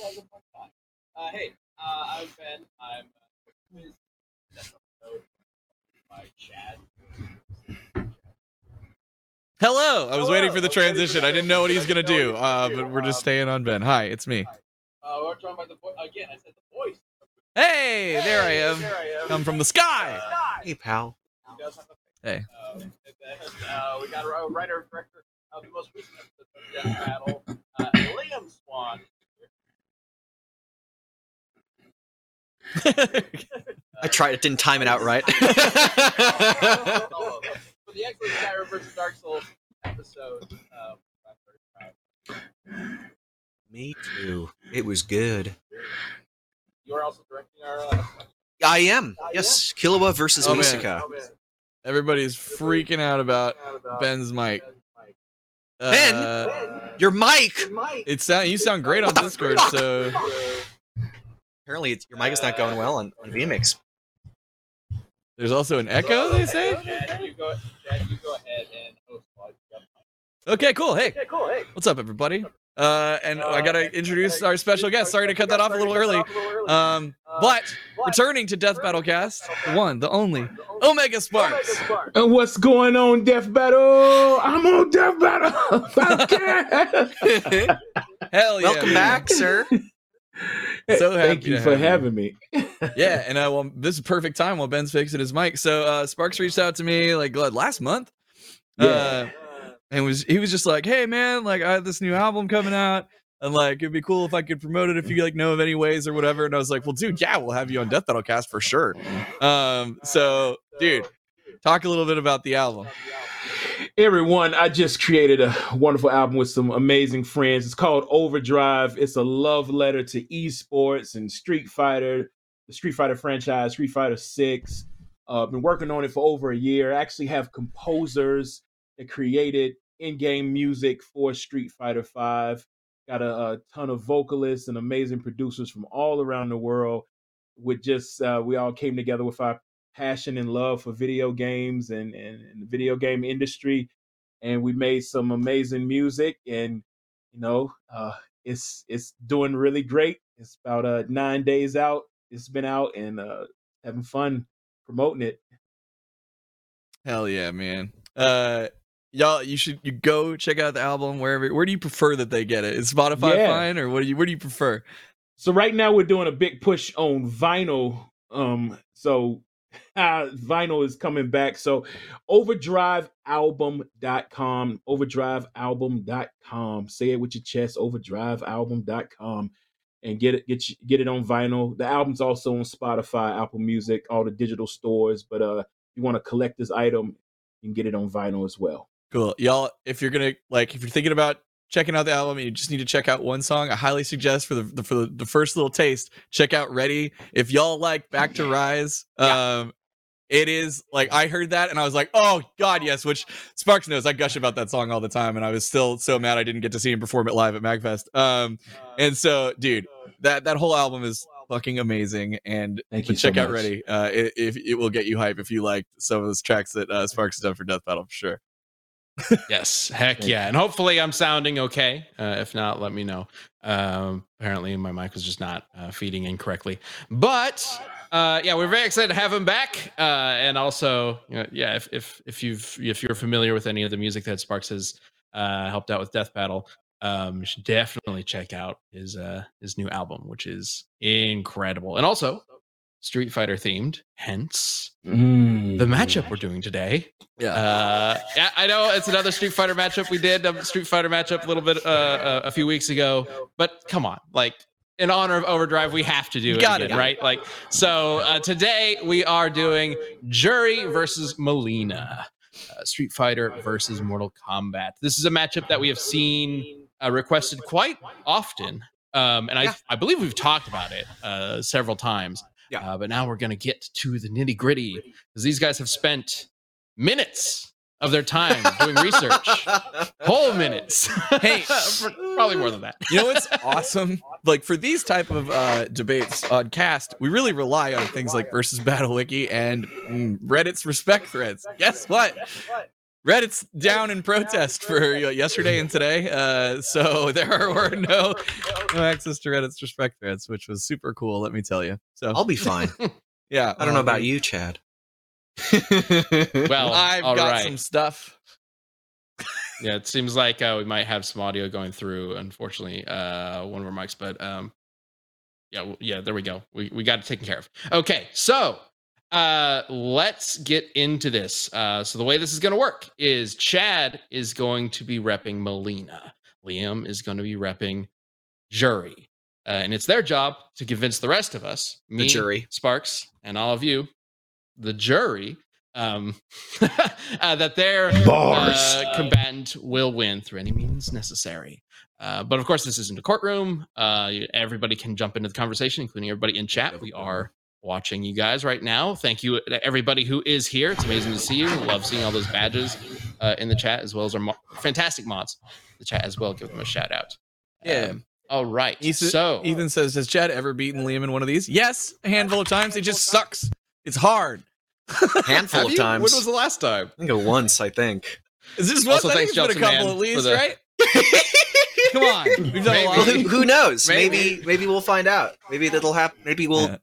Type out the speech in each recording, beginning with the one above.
horrible fight. But he still has a fun time. Uh, hey, uh, I'm Ben. I'm uh, quiz by Chad. Hello. I was Hello. waiting for the I was waiting for transition. I didn't know what he's gonna do. Uh, but we're just staying on Ben. Hi, it's me. Uh, we're talking about the voice again. I said the voice. Hey, there I am. There I am. Come from the sky. Hey, pal. He does have a Hey. Uh, and then uh, we got a writer director of the most recent episode of Death Battle, uh, Liam Swan. I tried it, didn't time it out right. For the excellent Skyrim versus Dark Souls episode. Uh, Me too. It was good. you are also directing our. Uh, I am. Yes, Killua versus Oh, man. Misaka. Everybody's freaking out about Ben's mic. Uh, Ben? Your mic. It sound you sound great on Discord. So Apparently, it's, your mic is not going well on, on VMix. there's also an echo. They say. Chad, you go, Chad, you go ahead and host while you got the Okay, cool. Hey, mic. cool. Hey. what's up, everybody? Uh, and I gotta introduce our special guest. Sorry to cut that off a little early. Um, but returning to Death Battle Cast, the one, the only, Omega Sparx. And what's going on, Death Battle? I'm on Death Battle podcast. Hell yeah! Welcome back, sir. So happy Thank you for having me. Yeah, and I well, this is perfect time while Ben's fixing his mic. So uh, Sparx reached out to me like last month. Uh, and was he was just like, "Hey man, like I have this new album coming out, and like it'd be cool if I could promote it if you like know of any ways or whatever." And I was like, "Well, dude, yeah, we'll have you on Death Battle Cast for sure." Um, so dude, talk a little bit about the album. Everyone, I just created a wonderful album with some amazing friends. It's called Overdrive. It's a love letter to esports and Street Fighter, the Street Fighter franchise, Street Fighter 6. Uh, been working on it for over a year. I actually have composers that created in-game music for Street Fighter 5. Got a, a ton of vocalists and amazing producers from all around the world. With just uh, we all came together with our passion and love for video games and, and, and the video game industry and we made some amazing music and you know uh it's it's doing really great it's about uh nine days out it's been out and uh having fun promoting it Hell yeah, man. Uh, y'all, you should you go check out the album wherever. Where do you prefer that they get it? Is Spotify Yeah. fine, or what do you where do you prefer? so right now we're doing a big push on vinyl um so uh, vinyl is coming back. So overdrivealbum.com overdrivealbum.com say it with your chest overdrivealbum.com and get it get get it on vinyl. The album's also on spotify apple music all the digital stores but uh you want to collect this item can get it on vinyl as well. Cool, y'all. If you're gonna like, if you're thinking about checking out the album, and you just need to check out one song. I highly suggest for the, the for the, the first little taste, check out "Ready." If y'all like "Back to Rise," um, it is like I heard that and I was like, "Oh God, yes!" Which Sparx knows I gush about that song all the time, and I was still so mad I didn't get to see him perform it live at Magfest. Um, and so, dude, that that whole album is fucking amazing, and Thank but you so check out much. "Ready." Uh, it, if it will get you hype if you like some of those tracks that uh, Sparx has done for Death Battle for sure. Yes, heck yeah. And hopefully I'm sounding okay. Uh, if not, let me know. Um, apparently my mic was just not uh, feeding in correctly. But uh, yeah, we're very excited to have him back. Uh, and also, you know, yeah, if, if if you've if you're familiar with any of the music that Sparx has uh, helped out with Death Battle, um, you should definitely check out his uh, his new album, which is incredible. And also Street Fighter themed, hence Mm. the matchup we're doing today. Yeah. Uh, yeah, I know it's another Street Fighter matchup. We did a Street Fighter matchup a little bit uh, uh, a few weeks ago, but come on, like in honor of Overdrive, we have to do it got again, it. right? Like, so uh, today we are doing Juri versus Mileena, uh, Street Fighter versus Mortal Kombat. This is a matchup that we have seen uh, requested quite often, um, and I Yeah. I believe we've talked about it uh, several times. Yeah. Uh, but now we're gonna get to the nitty gritty because these guys have spent minutes of their time doing research, whole minutes. Hey. probably more than that. you know what's awesome like for these type of uh debates on cast we really rely on things like versus battle wiki and mm, reddit's respect threads guess what Reddit's down in protest for yesterday and today. Uh, so there were no no access to Reddit's respect threads, which was super cool. Let me tell you. So I'll be fine. yeah, I don't know about you, Chad. Well, I've all got right. some stuff. Yeah, it seems like uh, we might have some audio going through. Unfortunately, uh, one of our mics, but um, yeah, yeah, there we go. We we got it taken care of. Okay, so uh, let's get into this. Uh, so the way this is going to work is Chad is going to be repping Mileena. Liam is going to be repping Juri, uh, and it's their job to convince the rest of us, me, The jury. Sparx, and all of you, the jury, um, uh, that their Bars. uh, combatant will win through any means necessary. Uh, but of course, this isn't a courtroom. Uh, everybody can jump into the conversation, including everybody in chat. We are watching you guys right now. Thank you to everybody who is here. It's amazing to see you. Love seeing all those badges uh, in the chat, as well as our mo- fantastic mods in the chat as well. Give them a shout out. Yeah. Um, all right. Ethan, so Ethan says, "Has Chad ever beaten Liam in one of these?" Yes, a handful of times. It just sucks. It's hard. Handful of you? times. When was the last time? I think it once. I think. Is this Also, what? I think thanks, it's been a couple Man, at least, for the- right? Come on, we've done Maybe. a Well, who, who knows? Maybe. Maybe. maybe we'll find out. Maybe that'll happen. Maybe we'll Yeah.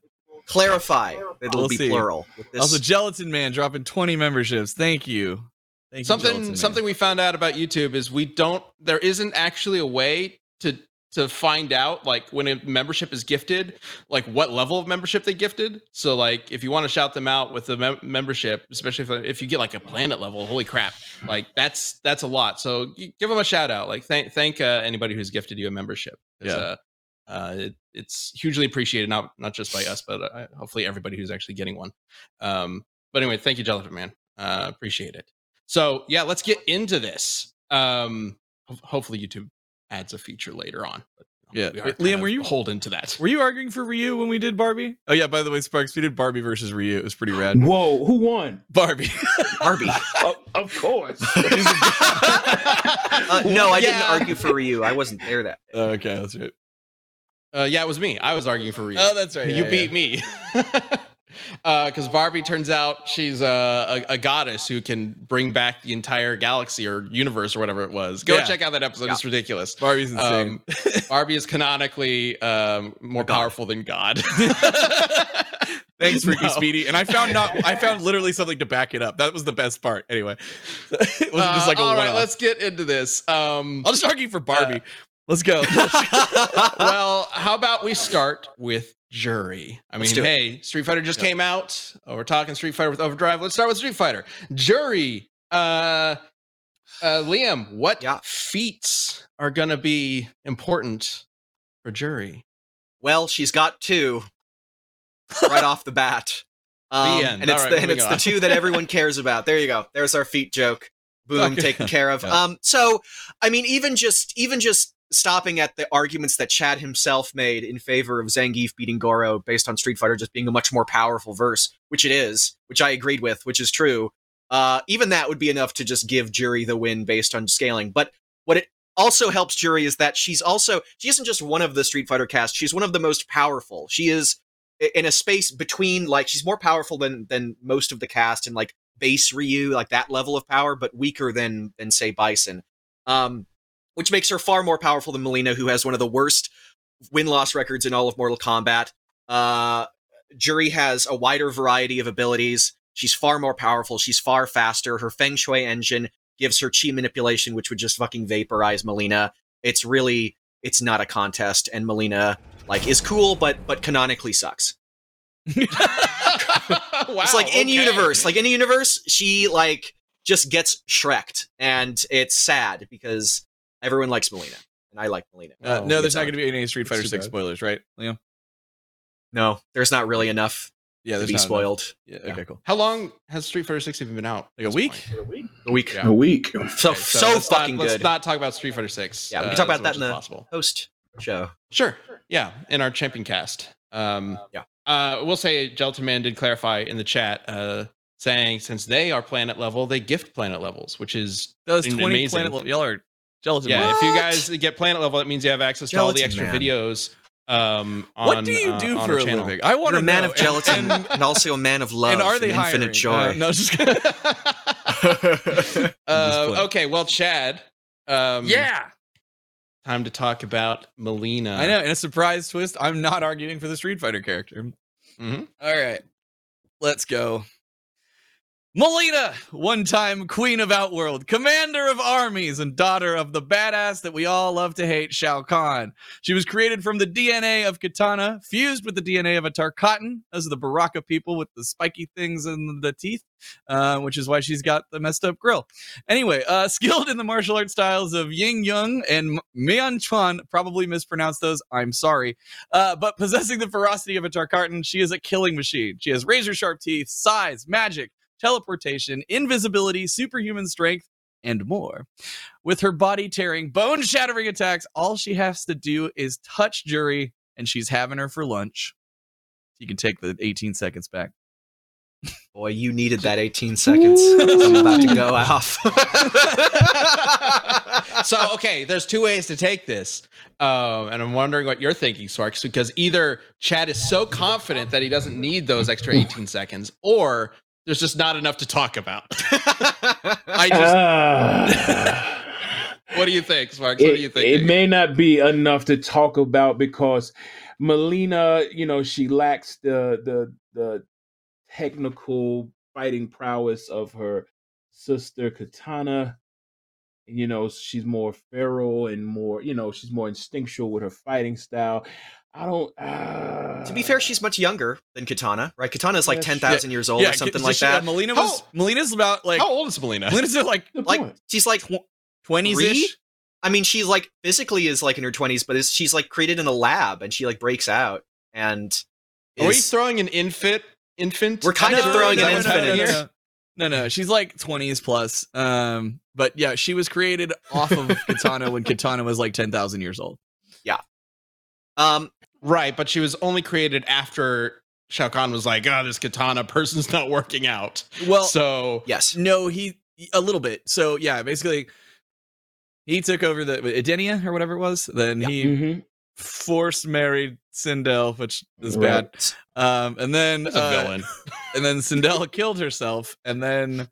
Clarify that it'll We'll be see. plural. With this. Also, Gelatin Man dropping twenty memberships. Thank you. Thank you, something Gelatin Man. something we found out about YouTube is we don't there isn't actually a way to to find out like when a membership is gifted like what level of membership they gifted so like if you want to shout them out with a mem- membership especially if, if you get like a planet level holy crap like that's that's a lot so give them a shout out like thank thank uh, anybody who's gifted you a membership Yeah. uh, uh, it, it's hugely appreciated not not just by us but uh, hopefully everybody who's actually getting one um but anyway thank you Gelatin Man uh appreciate it so yeah, let's get into this. Um, ho- hopefully YouTube adds a feature later on. But, you know, Yeah. we Wait, Liam, were you- holding to that? Were you arguing for Ryu when we did Barbie? Oh yeah. By the way, Sparx, we did Barbie versus Ryu. It was pretty rad. Whoa, who won? Barbie. Barbie. of, of course. Uh, no, I didn't argue for Ryu. I wasn't there that. Oh, okay, that's right. Uh, yeah, it was me. I was arguing for Ryu. Oh, that's right. you yeah, beat yeah. me. Because Barbie turns out she's a, a, a goddess who can bring back the entire galaxy or universe or whatever it was. Go Yeah. check out that episode; it's ridiculous. Barbie's insane. Um, Barbie is canonically um, more powerful than God. Thanks, Freaky No. Speedy. And I found not. I found literally something to back it up. That was the best part. Anyway, it wasn't just like a Uh, all right, let's get into this. Um, I'll just argue for Barbie. let's go. well, how about we start with Juri? I mean, hey, Street Fighter just Yeah. came out. Oh, we're talking Street Fighter with Overdrive. Let's start with Street Fighter. Juri. Uh, uh, Liam, what Yeah. feats are going to be important for Juri? Well, she's got two right off the bat. Um, end. And it's All right, the and it's on. the two that everyone cares about. There you go. There's our feet joke. Boom, Okay. taken care of. Yeah. Um, so I mean, even just even just stopping at the arguments that Chad himself made in favor of Zangief beating Goro based on Street Fighter just being a much more powerful verse, which it is, which I agreed with, which is true. Uh, even that would be enough to just give Juri the win based on scaling. But what it also helps Juri is that she's also she isn't just one of the Street Fighter cast. She's one of the most powerful. She is in a space between like she's more powerful than than most of the cast and like base Ryu, like that level of power, but weaker than than say Bison. Um, which makes her far more powerful than Mileena, who has one of the worst win loss records in all of Mortal Kombat. Uh, Juri has a wider variety of abilities. She's far more powerful. She's far faster. Her Feng Shui engine gives her chi manipulation, which would just fucking vaporize Mileena. It's really, it's not a contest, and Mileena like is cool, but but canonically sucks. wow, it's like in okay. universe, like in the universe, she like just gets shreked, and it's sad because everyone likes Mileena, and I like Mileena. Uh, Oh, no, there's not going to be any Street Fighter Six bad. spoilers, right, Liam? No, there's not really enough Yeah, to be spoiled. Yeah, Yeah. okay, cool. How long has Street Fighter Six even been out? Like a week? a week? A week. Yeah. A week. So Okay, so, let's fucking not, Let's not talk about Street Fighter Six. Yeah, we can uh, talk about that in the- possible. Post show. Sure. Yeah, in our champion cast. Um, Yeah. Uh, we'll say Gelatin Man did clarify in the chat, uh, saying since they are planet level, they gift planet levels, which is That was Amazing. 20 planet level. Y'all are gelatin. yeah. Man. If you guys get planet level, that means you have access to all the extra Man. videos. Um, on, What do you uh, do on for our a channel. living? I want You're to a man know. of gelatin And, and, also a man of love and are and infinite hiring? joy. Uh, no, just kidding. Uh, okay, well, Chad. Um, yeah, Time to talk about Mileena. I know. In a surprise twist, I'm not arguing for the Street Fighter character. Mhm. All right, let's go. Mileena, one time queen of Outworld, commander of armies, and daughter of the badass that we all love to hate, Shao Kahn. She was created from the DNA of Katana, fused with the DNA of a Tarkatan, are the Baraka people with the spiky things in the teeth, uh, which is why she's got the messed up grill. Anyway, uh, skilled in the martial art styles of Ying Yung and Mian Chuan, probably mispronounced those, I'm sorry. Uh, but possessing the ferocity of a Tarkatan, she is a killing machine. She has razor sharp teeth, sais, magic, teleportation, invisibility, superhuman strength, and more. With her body tearing, bone shattering attacks, all she has to do is touch Juri, and she's having her for lunch. You can take the 18 seconds back. Boy, you needed that 18 seconds. I'm about to go off. so okay, there's two ways to take this, um, and I'm wondering what you're thinking, Sparx, because either Chad is so confident that he doesn't need those extra 18 seconds, or there's just not enough to talk about. I just Ah. what do you think, Sparx? What it, do you think? it may not be enough to talk about because Mileena, you know, she lacks the the the technical fighting prowess of her sister Katana. You know, she's more feral and more, you know, she's more instinctual with her fighting style. I don't. Uh, to be fair, she's much younger than Katana, right? Katana is like That's 10,000 years old yeah, or something like she- uh, that. Mileena was How- Mileena's about like How old is Mileena? Mileena's like Like, she's like, 20s ish. I mean, she's like physically is like in her 20s, but is she's like created in a lab and she like breaks out and Are we throwing an infant? Infant? We're kind of throwing her? an Is that what's infant in happening here. No, no, she's like 20s plus. Um, but yeah, she was created off of Katana when Katana was like 10,000 years old. Yeah. Um Right, but she was only created after Shao Kahn was like, "Oh, this katana person's not working out." Well, so yes. no, he a little bit. So yeah, basically, he took over the Edenia or whatever it was. Then he Mhm. forced married Sindel, which is Right. bad. Um, and then a uh, villain. and then Sindel killed herself, and then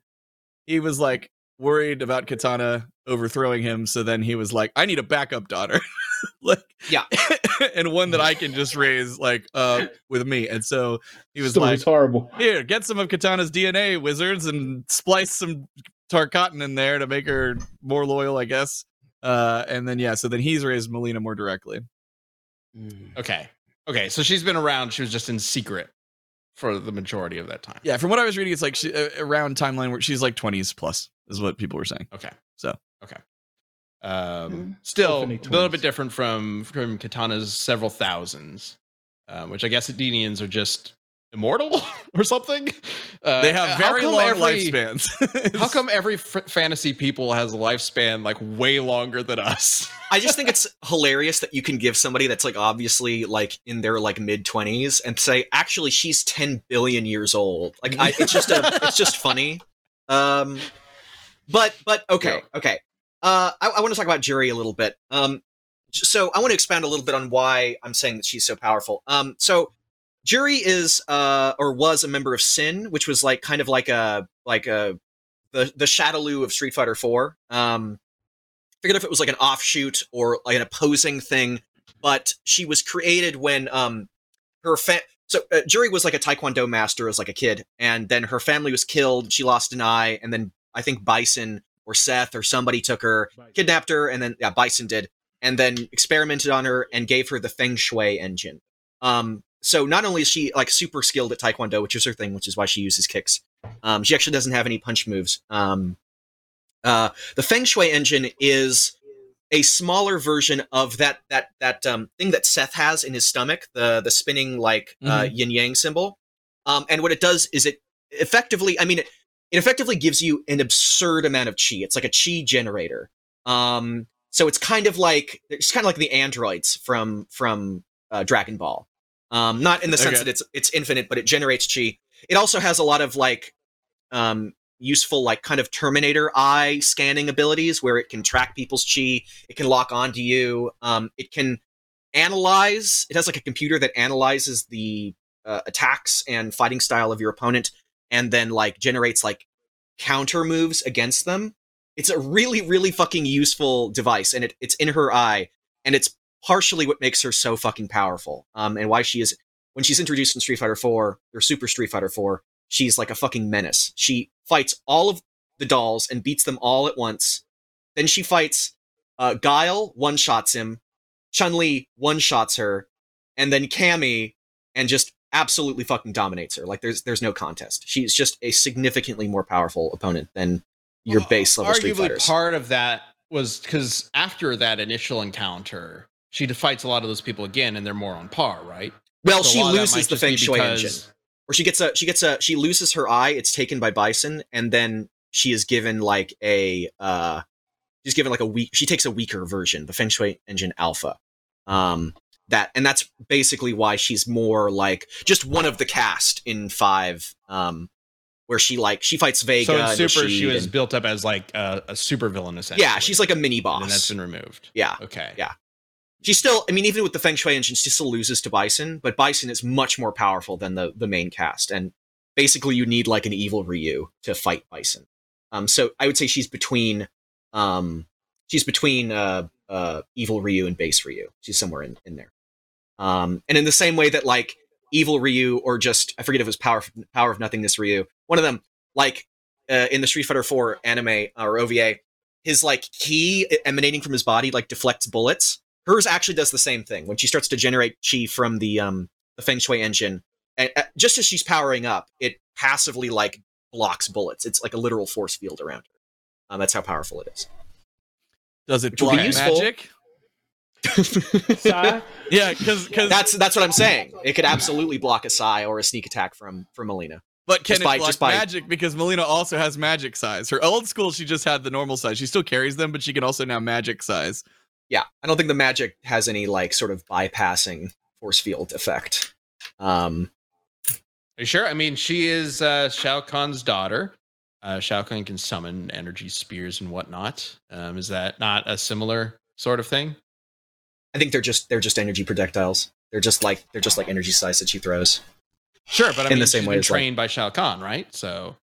he was like worried about Katana overthrowing him. So then he was like, "I need a backup daughter, like Yeah. and one that I can just raise like uh with me." And so he was Story's like, horrible. "Here, get some of Katana's DNA, wizards, and splice some Tarkatan in there to make her more loyal, I guess." Uh, and then yeah, so then he's raised Mileena more directly. Okay, okay. So she's been around. She was just in secret for the majority of that time. Yeah, from what I was reading, it's like she, uh, around timeline where she's like 20s plus is what people were saying. Okay. So. okay. Um, Mm. still a little bit different from from Katana's several thousands, um, which I guess Edenians are just immortal or something. Uh, they have very long every- lifespans. How come every f- fantasy people has a lifespan like way longer than us? I just think it's hilarious that you can give somebody that's like obviously like in their like mid 20s and say actually she's 10 billion years old. Like I, it's just a it's just funny. Um but but okay, okay. Uh I, I want to talk about Juri a little bit. Um so I want to expand a little bit on why I'm saying that she's so powerful. Um so Juri is uh or was a member of Sin, which was like kind of like a like a the the Shadaloo of Street Fighter 4. Um figured if it was like an offshoot or like an opposing thing, but she was created when um her fa- so uh, Jury was like a taekwondo master as like a kid, and then her family was killed. She lost an eye, and then I think Bison or Seth or somebody took her, kidnapped her, and then yeah, Bison did, and then experimented on her and gave her the Feng Shui engine. Um, so not only is she like super skilled at taekwondo, which is her thing, which is why she uses kicks. Um, she actually doesn't have any punch moves. Um, uh, the Feng Shui engine is a smaller version of that that that um, thing that Seth has in his stomach, the the spinning like uh, yin yang symbol. Um, and what it does is it effectively, I mean, it, it effectively gives you an absurd amount of chi. It's like a chi generator. Um, so it's kind of like it's kind of like the androids from from uh, Dragon Ball. Um, not in the sense Okay. that it's it's infinite, but it generates chi. It also has a lot of like um, useful like kind of Terminator eye scanning abilities where it can track people's chi. It can lock onto you. Um, it can analyze. It has like a computer that analyzes the uh, attacks and fighting style of your opponent, and then like generates like counter moves against them. It's a really, really fucking useful device, and it, it's in her eye, and it's partially what makes her so fucking powerful. Um, and why she is when she's introduced in Street Fighter 4 or Super Street Fighter 4, she's like a fucking menace. She fights all of the dolls and beats them all at once. Then she fights uh, Guile, one shots him. Chun Li one shots her, and then Cammy and just absolutely fucking dominates her. Like there's there's no contest. She's just a significantly more powerful opponent than your Well, base level Street Fighters. part of that was because after that initial encounter, she fights a lot of those people again, and they're more on par, right? well, So she lot of that loses the Feng Shui because- engine. Or she gets a she gets a she loses her eye, it's taken by Bison, and then she is given like a uh she's given like a weak she takes a weaker version, the Feng Shui engine alpha. Um that and that's basically why she's more like just one of the cast in five. Um where she like she fights Vega So in and Super, she Rashid was and- built up as like a, a super villain, essentially. yeah, she's like a mini boss. and that's been removed. Yeah. Okay. Yeah. She still, I mean, even with the Feng Shui engine, she still loses to Bison, but Bison is much more powerful than the the main cast, and basically you need like an evil Ryu to fight Bison. Um, so I would say she's between, um, she's between uh, uh, evil Ryu and base Ryu. She's somewhere in in there. Um, and in the same way that like evil Ryu or just I forget if it was power power of nothingness Ryu, one of them like uh, in the Street Fighter 4 anime or OVA, his like ki emanating from his body like deflects bullets. Hers actually does the same thing when she starts to generate chi from the um the Feng Shui engine. And uh, just as she's powering up, it passively like blocks bullets. It's like a literal force field around her. Um, that's how powerful it is. Does it Which will be block useful. magic? Sai? Yeah, because because that's that's what I'm saying. It could absolutely block a Sai or a sneak attack from from Mileena. but can just it by- block just by- magic? Because Mileena also has magic sais. Her old school, she just had the normal sais. She still carries them, but she can also now magic sais. Yeah, I don't think the magic has any like sort of bypassing force field effect. Um, Are you sure? I mean, she is uh, Shao Kahn's daughter. Uh, Shao Kahn can summon energy spears and whatnot. Um, is that not a similar sort of thing? I think they're just they're just energy projectiles. They're just like they're just like energy sais that she throws. Sure, but I In mean, the same she's way been as, like- trained by Shao Kahn, right? So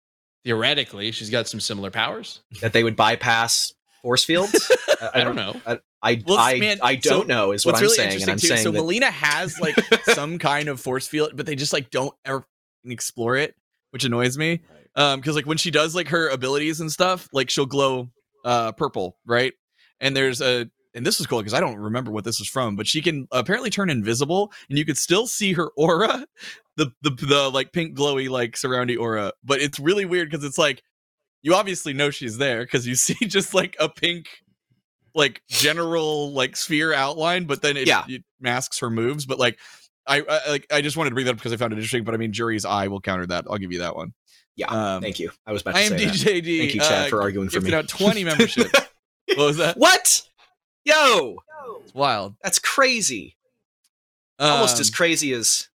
theoretically, she's got some similar powers. That they would bypass force fields. I don't know. I Well, I, man, I don't so know is what I'm really saying, and I'm too. saying So that Mileena has like some kind of force field, but they just like don't ever explore it, which annoys me. Um, because like when she does like her abilities and stuff, like she'll glow uh purple, right? And there's a and this is cool because I don't remember what this is from, but she can apparently turn invisible, and you could still see her aura, the the the like pink glowy like surrounding aura. But it's really weird because it's like you obviously know she's there because you see just like a pink like general like sphere outline, but then it, Yeah. it masks her moves. But like I, I like I just wanted to bring that up because I found it interesting. But I mean, Juri's eye will counter that. I'll give you that one. Yeah, Um, thank you. I was about to I am say that. DJD. Thank you, Chad, uh, for arguing for me. out twenty memberships. what was that? What? Yo, It's wild. that's crazy. Almost Um, as crazy as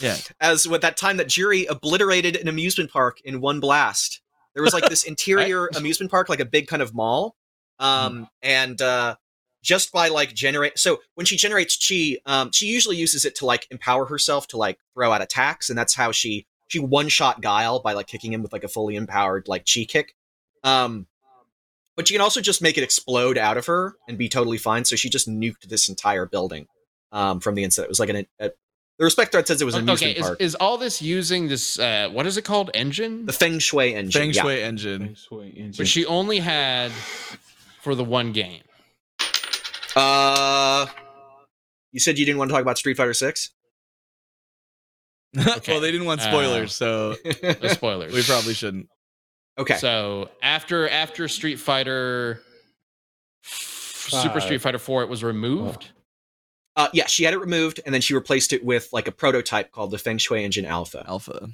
Yeah. as with that time that Juri obliterated an amusement park in one blast. There was like this interior amusement park, like a big kind of mall, um, and uh, just by like generate. So when she generates chi, um, she usually uses it to like empower herself to like throw out attacks, and that's how she she one shot Guile by like kicking him with like a fully empowered like chi kick. Um, but you can also just make it explode out of her and be totally fine. So she just nuked this entire building um, from the inside. It was like an a, the respect thread says it was an okay, amusement is, park. is all this using this? Uh, what is it called? Engine? the Feng Shui engine. Feng yeah. Shui engine. Feng Shui engine. But she only had for the one game. Uh, you said you didn't want to talk about Street Fighter Six. well, they didn't want spoilers, so No spoilers. we probably shouldn't. Okay. So after after Street Fighter, Super Street Fighter Four, it was removed. Uh, yeah, she had it removed, and then she replaced it with like a prototype called the Feng Shui Engine Alpha, Alpha.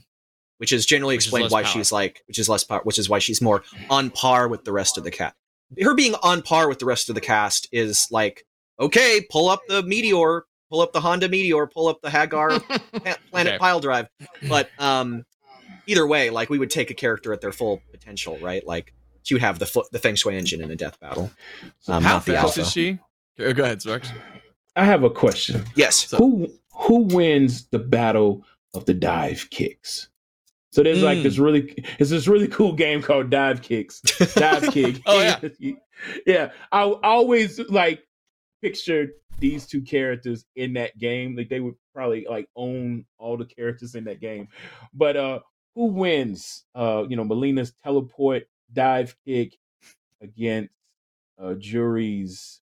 which is generally Which explained less why power. she's like, which is less power, which is why she's more on par with the rest of the cat. Her being on par with the rest of the cast is like, okay, pull up the Meteor, pull up the Honda Meteor, pull up the Haggar Planet Okay. Pile Drive. But um, either way, like we would take a character at their full potential, right? Like she would have the fo- the Feng Shui engine in a death battle. Um, How not the fast alpha. is she? Okay, Go ahead, Sparx. I have a question. Yes. So- Who who wins the battle of the dive kicks? So there's like Mm. this really, it's this really cool game called Dive Kicks. Dive Kick. Oh, yeah. yeah. I always like pictured these two characters in that game. Like they would probably like own all the characters in that game. But uh who wins? Uh, you know, Mileena's teleport dive kick against uh Juri's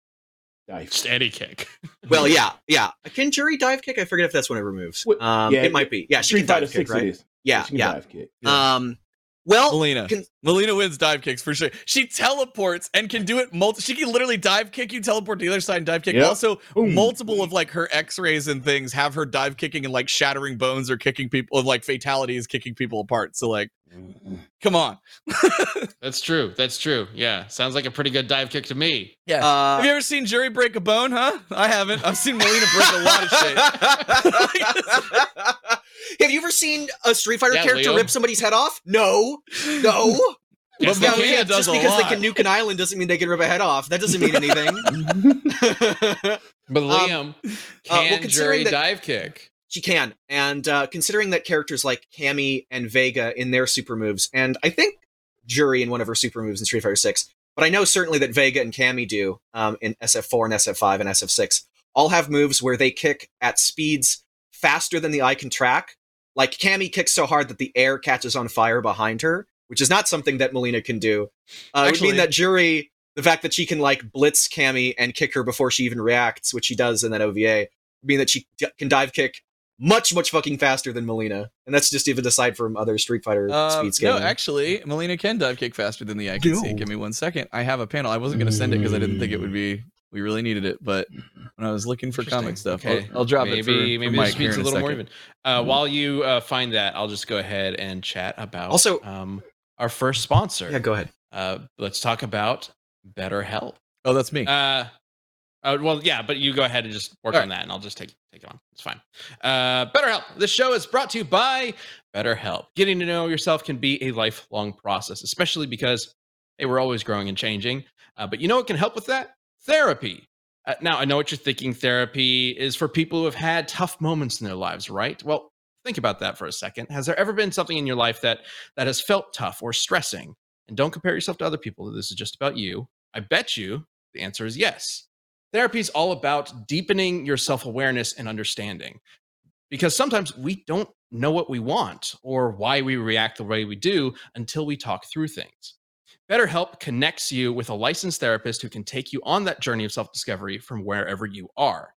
dive. Just kick. any kick. Well, yeah, yeah. Can Juri dive kick? I forget if that's one of her moves. What- Um, yeah, it might be. Yeah, she Street can dive kick, right? Yeah, yeah. dive kick. Yeah. Um, well, Mileena. can- Mileena wins dive kicks for sure. She teleports and can do it multi. She can literally dive kick you, teleport to the other side, and dive kick. Yep. Also, Boom. multiple of like her X-rays and things have her dive kicking and like shattering bones or kicking people, of like fatalities, kicking people apart. So like, come on. That's true. That's true. Yeah. Sounds like a pretty good dive kick to me. Yeah. uh, have you ever seen Juri break a bone? Huh? I haven't. I've seen Mileena break a lot of shit. Have you ever seen a Street Fighter Yeah, character Leo. rip somebody's head off? No, no. Yes, But they Mileena can. does Just because lot. they can nuke an island doesn't mean they can rip a head off. That doesn't mean anything. But Liam, well, can considering Juri that- dive kick? She can. And uh, considering that characters like Cammy and Vega in their super moves, and I think Juri in one of her super moves in Street Fighter 6, but I know certainly that Vega and Cammy do um, in SF4 and SF5 and SF6, all have moves where they kick at speeds faster than the eye can track. Like Cammy kicks so hard that the air catches on fire behind her, which is not something that Mileena can do. Uh, it would mean that Juri, the fact that she can like blitz Cammy and kick her before she even reacts, which she does in that OVA, mean that she d- can dive kick much, much fucking faster than Mileena. And that's just even aside from other Street Fighter Uh, speed no, actually, Mileena can dive kick faster than the eye can see. Give me one second. I have a panel. I wasn't going to send it because I didn't think it would be. We really needed it, but when I was looking for comic stuff, Okay. I'll, I'll drop maybe, it for, maybe for this Mike speed's a little more even. Uh, while you uh, find that, I'll just go ahead and chat about Also- um, our first sponsor. yeah, go ahead. uh, let's talk about BetterHelp. Oh, that's me. Uh, uh, well, yeah, but you go ahead and just work All on that, and I'll just take take it on. It's fine. Uh, BetterHelp. This show is brought to you by BetterHelp. Getting to know yourself can be a lifelong process, especially because hey, we're always growing and changing. Uh, but you know what can help with that? Therapy. Uh, now, I know what you're thinking. Therapy is for people who have had tough moments in their lives, right? Well, think about that for a second. Has there ever been something in your life that that has felt tough or stressing? And don't compare yourself to other people. This is just about you. I bet you the answer is yes. Therapy is all about deepening your self awareness and understanding because sometimes we don't know what we want or why we react the way we do until we talk through things. BetterHelp connects you with a licensed therapist who can take you on that journey of self discovery from wherever you are.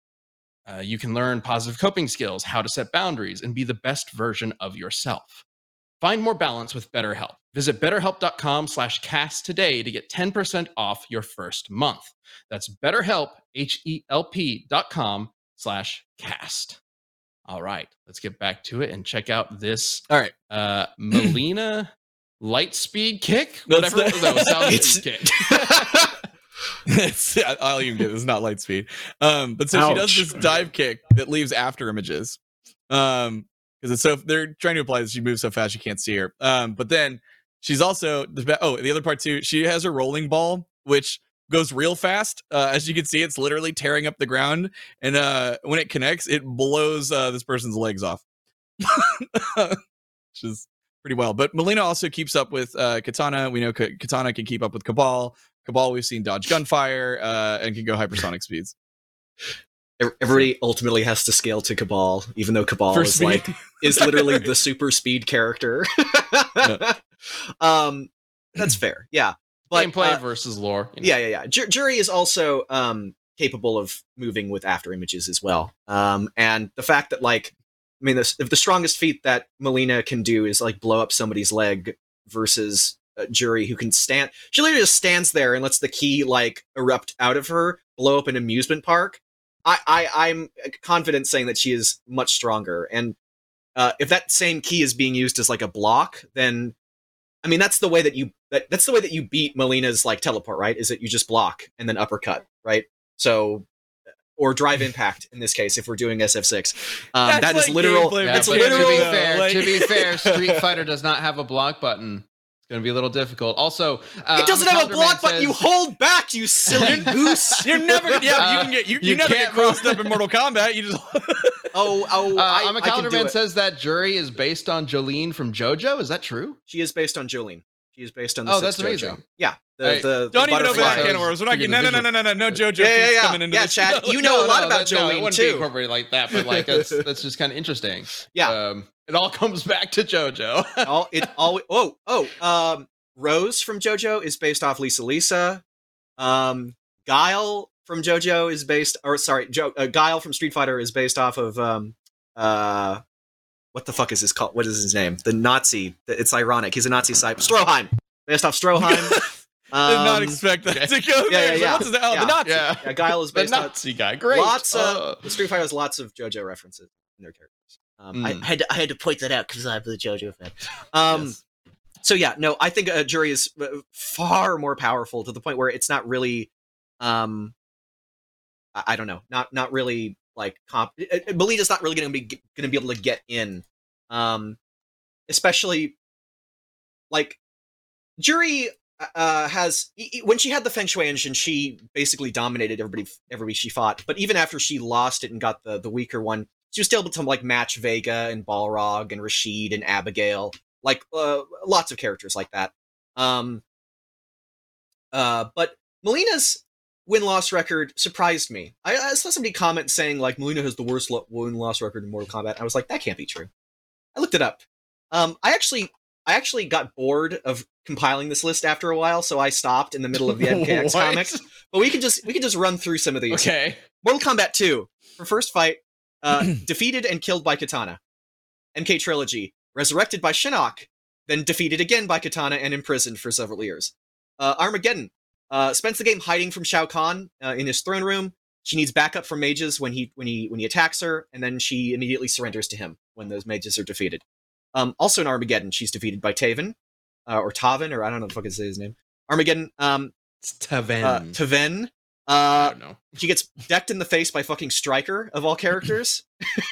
Uh, you can learn positive coping skills, how to set boundaries, and be the best version of yourself. Find more balance with BetterHelp. Visit betterhelp.com slash cast today to get 10% off your first month. That's betterhelp, H-E-L-P dot com slash cast. All right, let's get back to it and check out this All right. uh, Mileena Lightspeed kick? That's Whatever. the- that was sound It's- speed kick. it's, I'll even get it. It's not light speed. Um, but so she does this dive kick that leaves after images. Um, because it's so they're trying to apply this. She moves so fast you can't see her. Um, but then she's also oh the other part too. She has a rolling ball which goes real fast. Uh, as you can see, it's literally tearing up the ground, and uh, when it connects, it blows uh, this person's legs off, which is pretty wild. But Mileena also keeps up with uh, Katana. We know Ka- Katana can keep up with Kabal. Kabal, we've seen dodge gunfire uh, and can go hypersonic speeds. Ev- Everybody ultimately has to scale to Kabal, even though Kabal For is speed. like is literally the super speed character. Yeah. Um, that's fair. Yeah, but Gameplay uh, versus lore. you know. yeah, yeah, yeah. Ju- Juri is also um capable of moving with after images as well. Um, and the fact that like, I mean, the, if the strongest feat that Mileena can do is like blow up somebody's leg versus uh, Jury who can stand. She literally just stands there and lets the ki like erupt out of her, blow up an amusement park. I, I I'm confident saying that she is much stronger. And uh, if that same ki is being used as like a block, then I mean that's the way that you that, that's the way that you beat Mileena's like teleport, right? Is that you just block and then uppercut, right? So or drive impact in this case if we're doing SF6. Um, That's that is like literal. gameplay Yeah, it's literal. to be fair, like- to be fair, Street Fighter does not have a block button. Gonna be a little difficult. Also, uh, it doesn't have a block Calderman button. You hold back, you silly goose. You're never gonna. Yeah, but you Uh, can get. You, you you, never can't get crossed up in Mortal Kombat. You just. Oh, oh, Uh, I, I'm a can do Calderman says that Juri is based on Jolyne from JoJo. Is that true? She is based on Jolyne. She is based on the Oh, sixth that's amazing. Yeah, the, I- the, the Don't even open that can of worms. We're not getting. No, no, no, no, no, no. No JoJo Yeah, yeah, yeah. coming into Yeah, this Chad, show. you know a lot about that, no, it wouldn't be too. incorporated like that, but like that's that's just kind of interesting. Yeah. um, it all comes back to JoJo. all it all oh oh um Rose from JoJo is based off Lisa Lisa. Um Guile from JoJo is based or sorry, jo- uh, Guile from Street Fighter is based off of um uh what the fuck is his called? What is his name? The Nazi. It's ironic. He's a Nazi side. Stroheim. Based off Stroheim. Did not Um, expect that okay. to go Yeah, there. yeah, yeah. What's his, oh, Yeah. the Nazi. yeah, yeah, Guile is the based on Nazi guy. Great. lots of Uh, the Street Fighter has lots of JoJo references in their characters. Um, I Mm. had to, I had to point that out because I'm the JoJo fan. Um, Yes. so yeah, no, I think a Juri is uh, far more powerful to the point where it's not really, um, I, I don't know, not not really like comp. uh, uh, Melita's not really going to be going to be able to get in, um, especially like Juri uh, has e- e- when she had the feng shui engine, she basically dominated everybody everybody she fought. But even after she lost it and got the the weaker one, she was still able to like match Vega and Balrog and Rashid and Abigail, like uh, lots of characters like that. Um, uh, but Mileena's win loss record surprised me. I, I saw somebody comment saying like Mileena has the worst lo- win loss record in Mortal Kombat. I was like, that can't be true. I looked it up. Um, I actually I actually got bored of compiling this list after a while, so I stopped in the middle of the MKX comics. But we can just we can just run through some of these. Okay. Mortal Kombat 2, for first fight, uh, defeated and killed by Katana. MK Trilogy, resurrected by Shinnok, then defeated again by Katana and imprisoned for several years. Uh, Armageddon, uh, spends the game hiding from Shao Kahn uh, in his throne room. She needs backup from mages when he when he when he attacks her, and then she immediately surrenders to him when those mages are defeated. Um, also in Armageddon, she's defeated by Taven, uh, or Taven, or I don't know if I can say his name. Armageddon, um, It's Taven. uh, Taven, I uh, don't know. she gets decked in the face by fucking Stryker of all characters.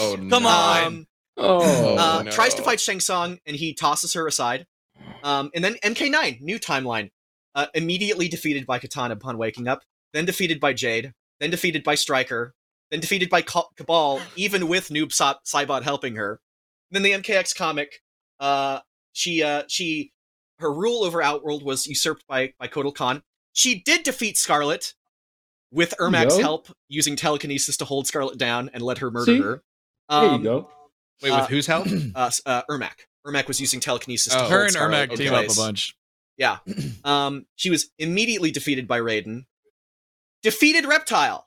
Oh no! Come on. um, Oh, uh, no. Tries to fight Shang Tsung and he tosses her aside. Um, and then MK9, new timeline, uh, immediately defeated by Katana upon waking up, then defeated by Jade, then defeated by Stryker, then defeated by Kabal, even with Noob Sa- Saibot helping her. Then the MKX comic, uh, she uh, she her rule over Outworld was usurped by by Kotal Khan. She did defeat Skarlet with There Ermac's go. help, using telekinesis to hold Skarlet down and let her murder See? her. there you Um, go. Wait, with uh, whose help? uh, s- uh, Ermac. Ermac was using telekinesis to Oh. hold Her and Skarlet Ermac team up a bunch. Yeah. Um, she was immediately defeated by Raiden. Defeated Reptile.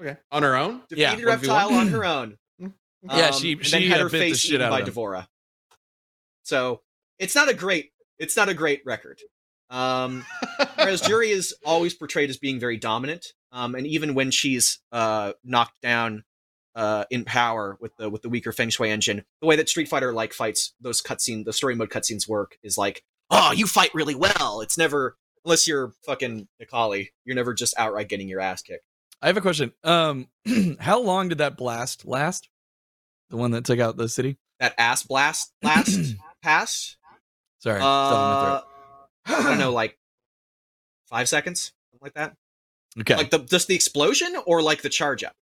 Okay. On her own? Defeated 1v1? Reptile on her own. Yeah, Um, she- and she, then had her face shit eaten out by. D'Vorah. So it's not a great. It's not a great record. Um, whereas Juri is always portrayed as being very dominant, um, and even when she's uh, knocked down uh, in power with the with the weaker Feng Shui engine, the way that Street Fighter like fights those cutscene, the story mode cutscenes work is like, oh, you fight really well. It's never unless you're fucking Necalli, you're never just outright getting your ass kicked. I have a question. Um, how long did that blast last? The one that took out the city. That ass blast last pass. Sorry, stuff in my Uh, throat. I don't know, like five seconds, something like that. Okay, Like the just the explosion or like the charge up.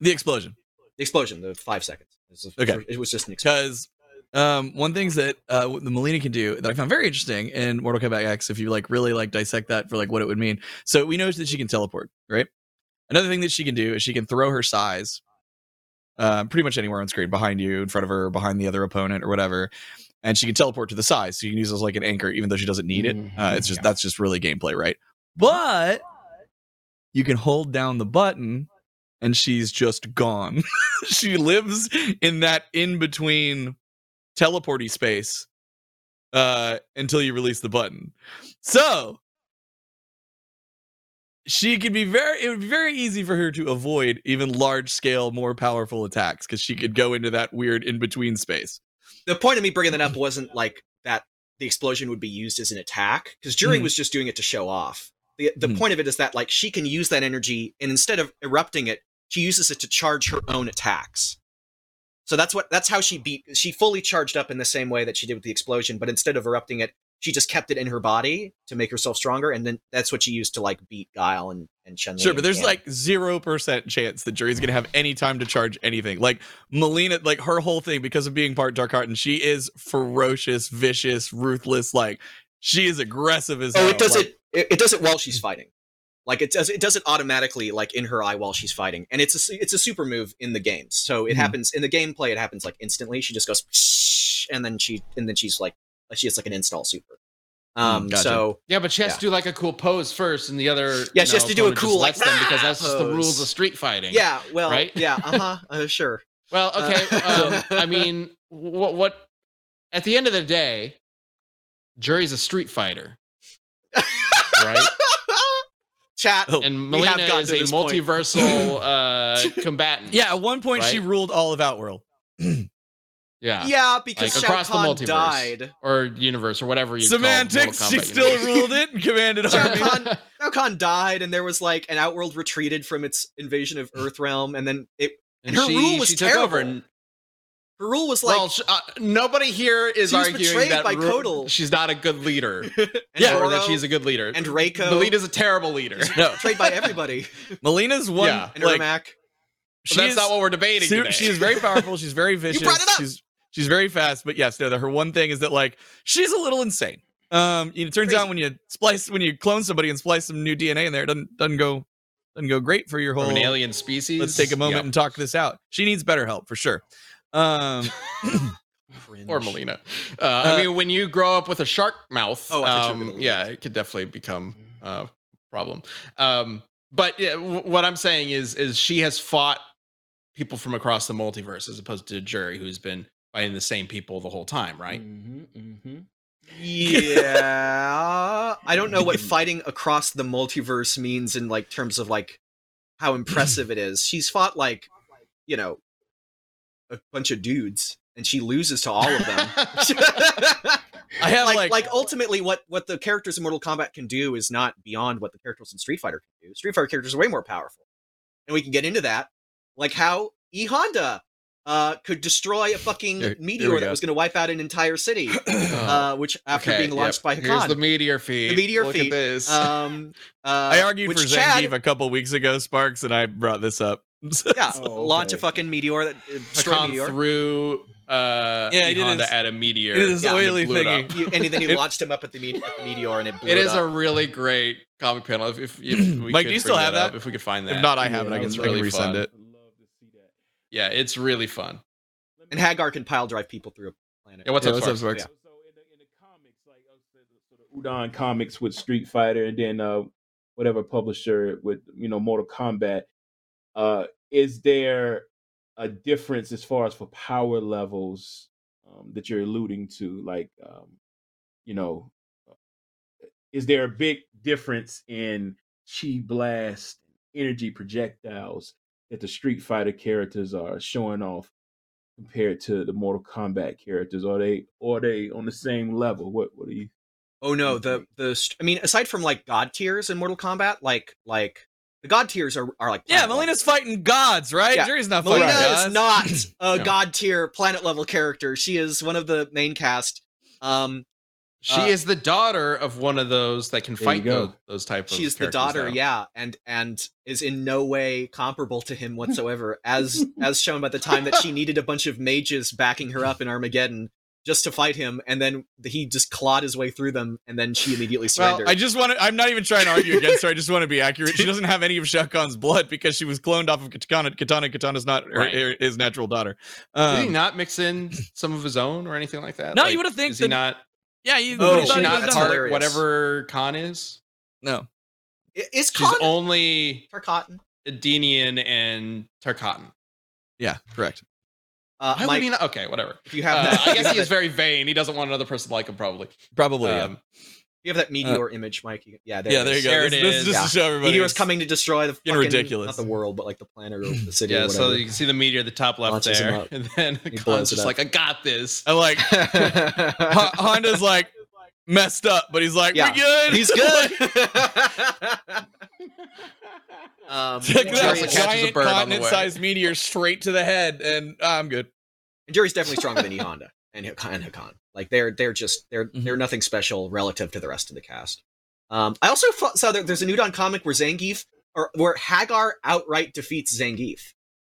the explosion. The explosion, the five seconds. It was, Okay. it was just an because um, one things that uh, the Mileena can do that I found very interesting in Mortal Kombat X, if you like really like dissect that for like what it would mean. So we know that she can teleport, right? Another thing that she can do is she can throw her sais uh, pretty much anywhere on screen, behind you, in front of her, behind the other opponent, or whatever. And she can teleport to the side, so you can use it as like an anchor, even though she doesn't need it. Uh, it's just that's just really gameplay, right? But you can hold down the button and she's just gone. she lives in that in between teleporty space uh until you release the button. So she could be very it would be very easy for her to avoid even large scale more powerful attacks because she could go into that weird in between space. The point of me bringing that up wasn't like that the explosion would be used as an attack because Juri Mhm. was just doing it to show off. The the Mhm. point of it is that like she can use that energy and instead of erupting it, she uses it to charge her own attacks. So that's what that's how she beat. She fully charged up in the same way that she did with the explosion, but instead of erupting it, she just kept it in her body to make herself stronger, and then that's what she used to like beat Guile and and Chun. Sure, but there's like zero percent chance that Juri's gonna have any time to charge anything. Like Mileena, like her whole thing because of being part Dark Heart, and she is ferocious, vicious, ruthless. Like she is aggressive as Oh, hell. it does like, it, it. Does it while she's fighting. Like it does. It does it automatically, like in her eye while she's fighting, and it's a it's a super move in the games. So it Mhm. happens in the gameplay. It happens like instantly. She just goes, and then she and then she's like, she has like an install super. Um. Mm, gotcha. So Yeah, but she has Yeah. to do like a cool pose first, and the other Yeah, you she has to do a cool, like, lets them because that's just the rules of street fighting. yeah. Well. Right? Yeah. Uh-huh. uh Sure. Well, okay. Uh, um, I mean, what? What? At the end of the day, Juri's a street fighter, right? Chat. Oh, And we Mileena is a this point. multiversal uh, combatant. yeah, at one point she ruled all of Outworld. yeah, Yeah, because Like, Shao across the Kahn multiverse. died. or universe or whatever you Semantics. Call She Mortal Kombat still universe. ruled it and commanded Shao armies. Kahn, Shao Kahn died, and there was like an Outworld retreated from its invasion of Earthrealm, and then it and And her she, rule was she took over. terrible. And, her rule was like well, uh, nobody here is She was arguing betrayed that by Ru- Kotal. she's not a good leader, and Yeah. or that she's a good leader. and Reiko. Mileena's a terrible leader. No, betrayed by everybody. Mileena's one. Yeah. And like Ermac. she But that's not what we're debating su- today. she is very powerful. She's very vicious. brought it up! She's she's very fast. But yes, no, her one thing is that like she's a little insane. Um, it turns Crazy. out when you splice when you clone somebody and splice some new DNA in there, it doesn't doesn't go doesn't go great for your From whole. an alien species. Let's take a moment Yep. and talk this out. She needs better help for sure. Um, or Mileena. Uh, I Uh, mean, when you grow up with a shark mouth, Oh, I thought you were um, yeah, it could definitely become a problem. Um, but yeah, w- what I'm saying is, is she has fought people from across the multiverse as opposed to Juri, who's been fighting the same people the whole time, right? Mm-hmm, mm-hmm. Yeah, I don't know what fighting across the multiverse means in like terms of like how impressive it is. She's fought like, you know, a bunch of dudes, and she loses to all of them. I have like, like, like ultimately what what the characters in Mortal Kombat can do is not beyond what the characters in Street Fighter can do. Street Fighter characters are way more powerful, and we can get into that, like how E Honda uh, could destroy a fucking Here- here meteor we that go. was going to wipe out an entire city, Uh, which after okay, being yep. launched by Here's Hakan. the meteor feed. The meteor Look feed. at this. um, uh, I argued which for Chad, Zangief a couple weeks ago, Sparx, and I brought this up. Yeah, Oh, launch a fucking meteor that uh, destroy Hakan meteor, threw uh, Yeah, he did Honda his- at a meteor. It is did his and it oily blew it thingy. up. You- and then he It- launched him up at the, me- at the meteor, and it blew It it is a really great comic panel. If, if, if we Mike, could do you still bring have up, that? If we could find that. if not, I have it. I Yeah, can, I can really resend fun. it. I'd love to see that. Yeah, it's really fun. and Haggar can pile drive people through a planet. Yeah, what's Yeah, up, what's up, Sparx? Sparx? Yeah. So in the, in the comics, like the sort of Udon comics with Street Fighter, and then uh, whatever publisher with you know Mortal Kombat. Uh, is there a difference as far as for power levels um, that you're alluding to? Like, um, you know, is there a big difference in chi blast, energy projectiles that the Street Fighter characters are showing off compared to the Mortal Kombat characters? Are they are they on the same level? What what do you? Oh no, the the I mean, aside from like god tiers in Mortal Kombat, like like the god tiers are are like Yeah, planet level. Mileena's fighting gods, right? Yeah. Juri's not Mileena fighting is not a No. god tier planet level character. She is one of the main cast. Um, She Uh, is the daughter of one of those that can fight those, those type of. she's the daughter, now. yeah, and and is in no way comparable to him whatsoever, as as shown by the time that she needed a bunch of mages backing her up in Armageddon just to fight him, and then he just clawed his way through them, and then she immediately surrendered. Well, surrendered. I just want to. I'm not even trying to argue against her. I just want to be accurate. She doesn't have any of Shao blood because she was cloned off of Katana. Katana. Katana's not her, Right. her- his natural daughter. Did he Um, not mix in some of his own or anything like that? No, Like, you would've think Is he that- not? Yeah, you. Oh, you is thought she not would've that's done part hilarious. whatever Kahn is? No. I- is She's Kahn only Tarkatan? Edenian and Tarkatan. Yeah, correct. Uh, Why Mike, would he not? Okay, whatever. if you have Uh, that, I guess he is very vain. He doesn't want another person to like him, probably. Probably. yeah. You have that meteor image, Mike. You- Yeah, there yeah, there you go. There this, it this is. is Yeah. to show everybody. Meteor's it's- coming to destroy the fucking, ridiculous. Not the world, but like the planet or the city. yeah, or so you can see the meteor at the top left Launches there, and then He Khan's just up. like, "I got this." I like Honda's like messed up, but he's like, Yeah. we're good. He's good. um, Took Just that like catches a giant bird on the way. continent-sized meteor straight to the head, and I'm good. And Juri's definitely stronger than E Honda and Hak- and Hakan. Like they're they're just they're Mhm. they're nothing special relative to the rest of the cast. Um, I also fo- saw that there's a Udon comic where Zangief or where Haggar outright defeats Zangief.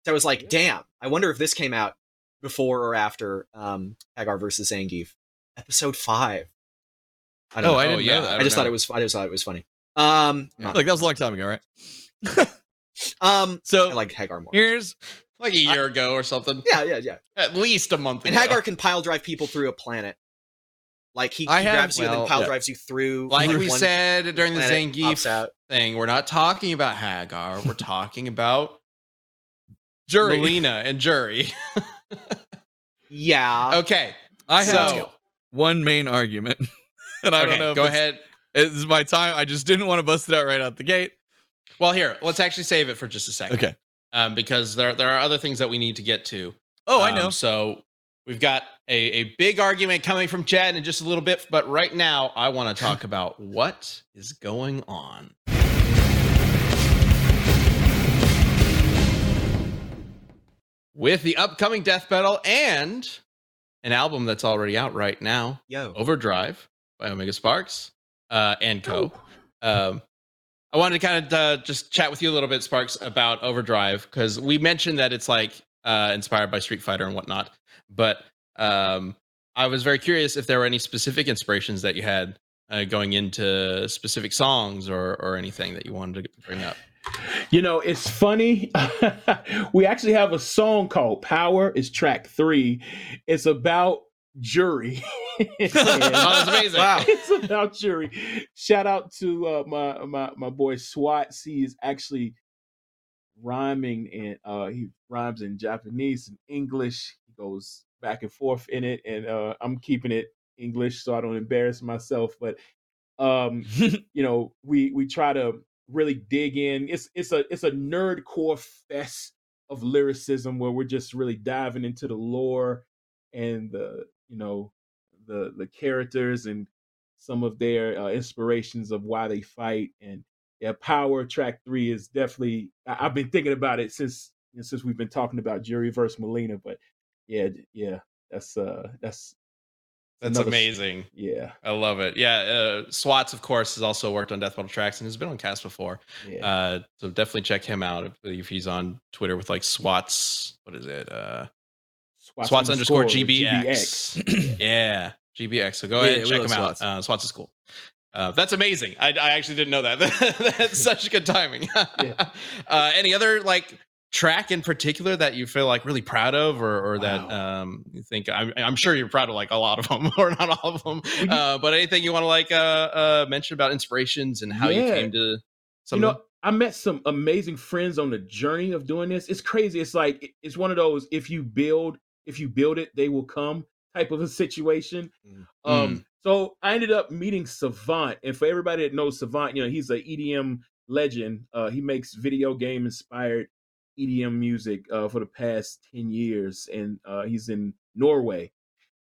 So I was like, damn. I wonder if this came out before or after um, Haggar versus Zangief, episode five. I don't Oh, know. I Oh, didn't yeah, know that. I just thought it was I just thought it was funny. Um, like that was a long time ago, right? um, So I like Haggar more. here's like a year ago or something. Yeah, yeah, yeah. At least a month ago. And ago. Haggar can pile drive people through a planet. Like he, he have- grabs you and then pile yeah. drives you through. like from we one said during the planet, pops Zangief thing, we're not talking about Haggar. We're talking about Juri. Mileena and Juri. Yeah. Okay. I have So- one main argument, and I okay, don't know. If go it's- ahead. It's my time. I just didn't want to bust it out right out the gate. Well, here, let's actually save it for just a second. Okay. Um, because there there are other things that we need to get to. Oh, I Um, know. So we've got a, a big argument coming from Chad in just a little bit, but right now I want to talk about what is going on. With the upcoming death battle and an album that's already out right now, Yo. Overdrive by Omega Sparx uh, and Co. Um, I wanted to kind of uh, just chat with you a little bit, Sparx, about Overdrive because we mentioned that it's like uh, inspired by Street Fighter and whatnot. But um, I was very curious if there were any specific inspirations that you had uh, going into specific songs or or anything that you wanted to bring up. You know, it's funny. we actually have a song called Power. It's track three. It's about Juri. Oh, that's amazing! Wow. it's about Juri. Shout out to uh, my my my boy Swats. He is actually rhyming and uh, he rhymes in Japanese and English. He goes back and forth in it, and uh, I'm keeping it English so I don't embarrass myself. But um, you know, we we try to really dig in. It's it's a it's a nerd core fest of lyricism where we're just really diving into the lore and the you know the the characters and some of their uh, inspirations of why they fight and yeah power track three is definitely I, i've been thinking about it since since we've been talking about Juri versus Mileena but yeah yeah that's uh that's That's another- amazing. yeah I love it. Yeah, uh, Swats, of course, has also worked on Death Battle tracks and has been on cast before. yeah Uh, so definitely check him out. I believe he's on Twitter with like Swats. What is it? Uh, Swats, underscore GBX. yeah, GBX. So go Yeah, ahead and check him out. Swats. Uh, Swats is cool. Uh, that's amazing. I, I actually didn't know that. that's such good timing. Yeah. uh, any other like track in particular that you feel like really proud of, or, or that um, you think? I'm, I'm sure you're proud of like a lot of them, or not all of them. Uh, but anything you want to like uh, uh, mention about inspirations and how you came to some you know i met some amazing friends on the journey of doing this it's crazy it's like it's one of those if you build if you build it they will come type of a situation. Mm. um so i ended up meeting savant and for everybody that knows savant you know he's a edm legend. Uh he makes video game inspired edm music uh for the past 10 years and uh he's in norway.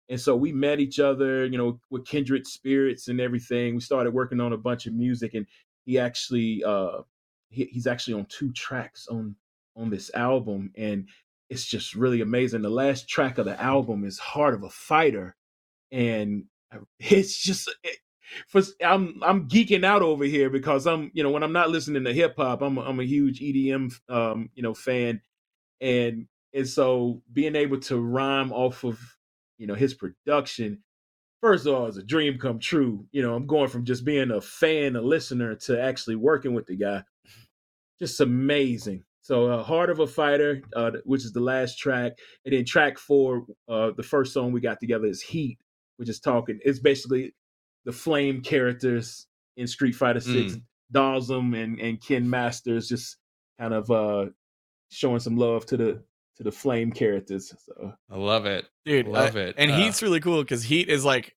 And so we met each other you know with kindred spirits and everything. We started working on a bunch of music and he actually uh he, he's actually on two tracks on on this album and it's just really amazing. The last track of the album is heart of a fighter and it's just it, for i'm i'm geeking out over here because i'm you know when i'm not listening to hip hop i'm a, i'm a huge edm um you know fan. And and so being able to rhyme off of you know his production first of all it's a dream come true. You know i'm going from just being a fan a listener to actually working with the guy. Just amazing so uh, heart of a fighter uh, which is the last track and then track four uh, the first song we got together is heat which is talking it's basically the flame characters in street fighter 6 Dhalsim and and ken masters just kind of uh showing some love to the to the flame characters so I love it. dude. Love I- it. And Uh, Heat's really cool because Heat is like,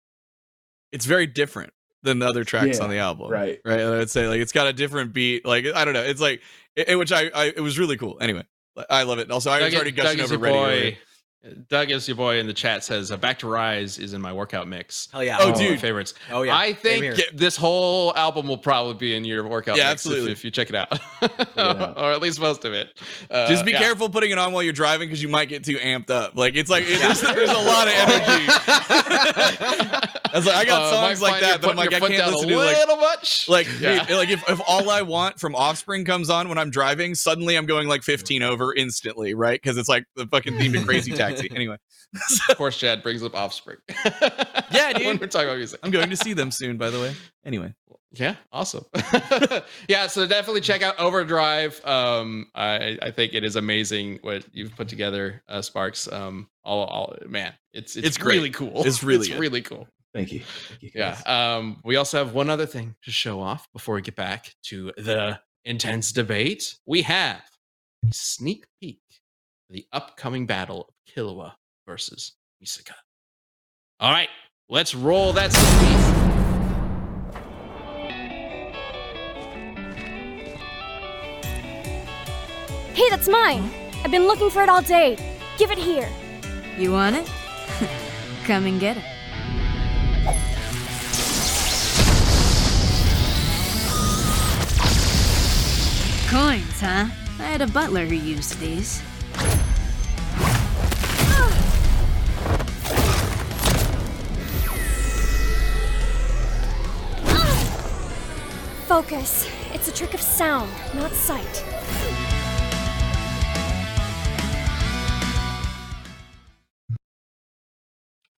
it's very different than the other tracks Yeah, on the album. right. Right. I'd say like it's got a different beat. Like I don't know. It's like it, it- which I, I it was really cool. Anyway, I love it. Also, I was Doug- already gushing Doug is over your Ready. Boy. earlier. Doug is your boy in the chat says uh, Back to Rise is in my workout mix. Hell yeah. Oh, dude. favorites. Oh yeah. I think this whole album will probably be in your workout Yeah, mix if- absolutely. If, you check it out, out. or at least most of it. Uh, Just be yeah. careful putting it on while you're driving because you might get too amped up. Like it's like it, there's, there's a lot of energy. I was like, I got Uh, songs might like that, but I'm like, I can't listen a to like little much. like Yeah. dude, like if, if all I want from Offspring comes on when I'm driving, suddenly I'm going like 15 over instantly, right? Because it's like the fucking theme to Crazy Taxi. Anyway, of course, Chad brings up Offspring. Yeah, when dude. we're talking about music. I'm going to see them soon. By the way, anyway, Yeah, awesome. yeah, so definitely check out Overdrive. Um, I I think it is amazing what you've put together, uh, Sparx. Um, all all man, it's it's, It's great. really cool. It's really it's good. really cool. Thank you. Thank you Yeah. Um, we also have one other thing to show off before we get back to the intense debate. We have a sneak peek the upcoming battle of Killua versus Misaka. All right, let's roll that sneak peek. Hey, that's mine! I've been looking for it all day. Give it here. You want it? Come and get it. Coins, huh? I had a butler who used these. Focus. It's a trick of sound, not sight.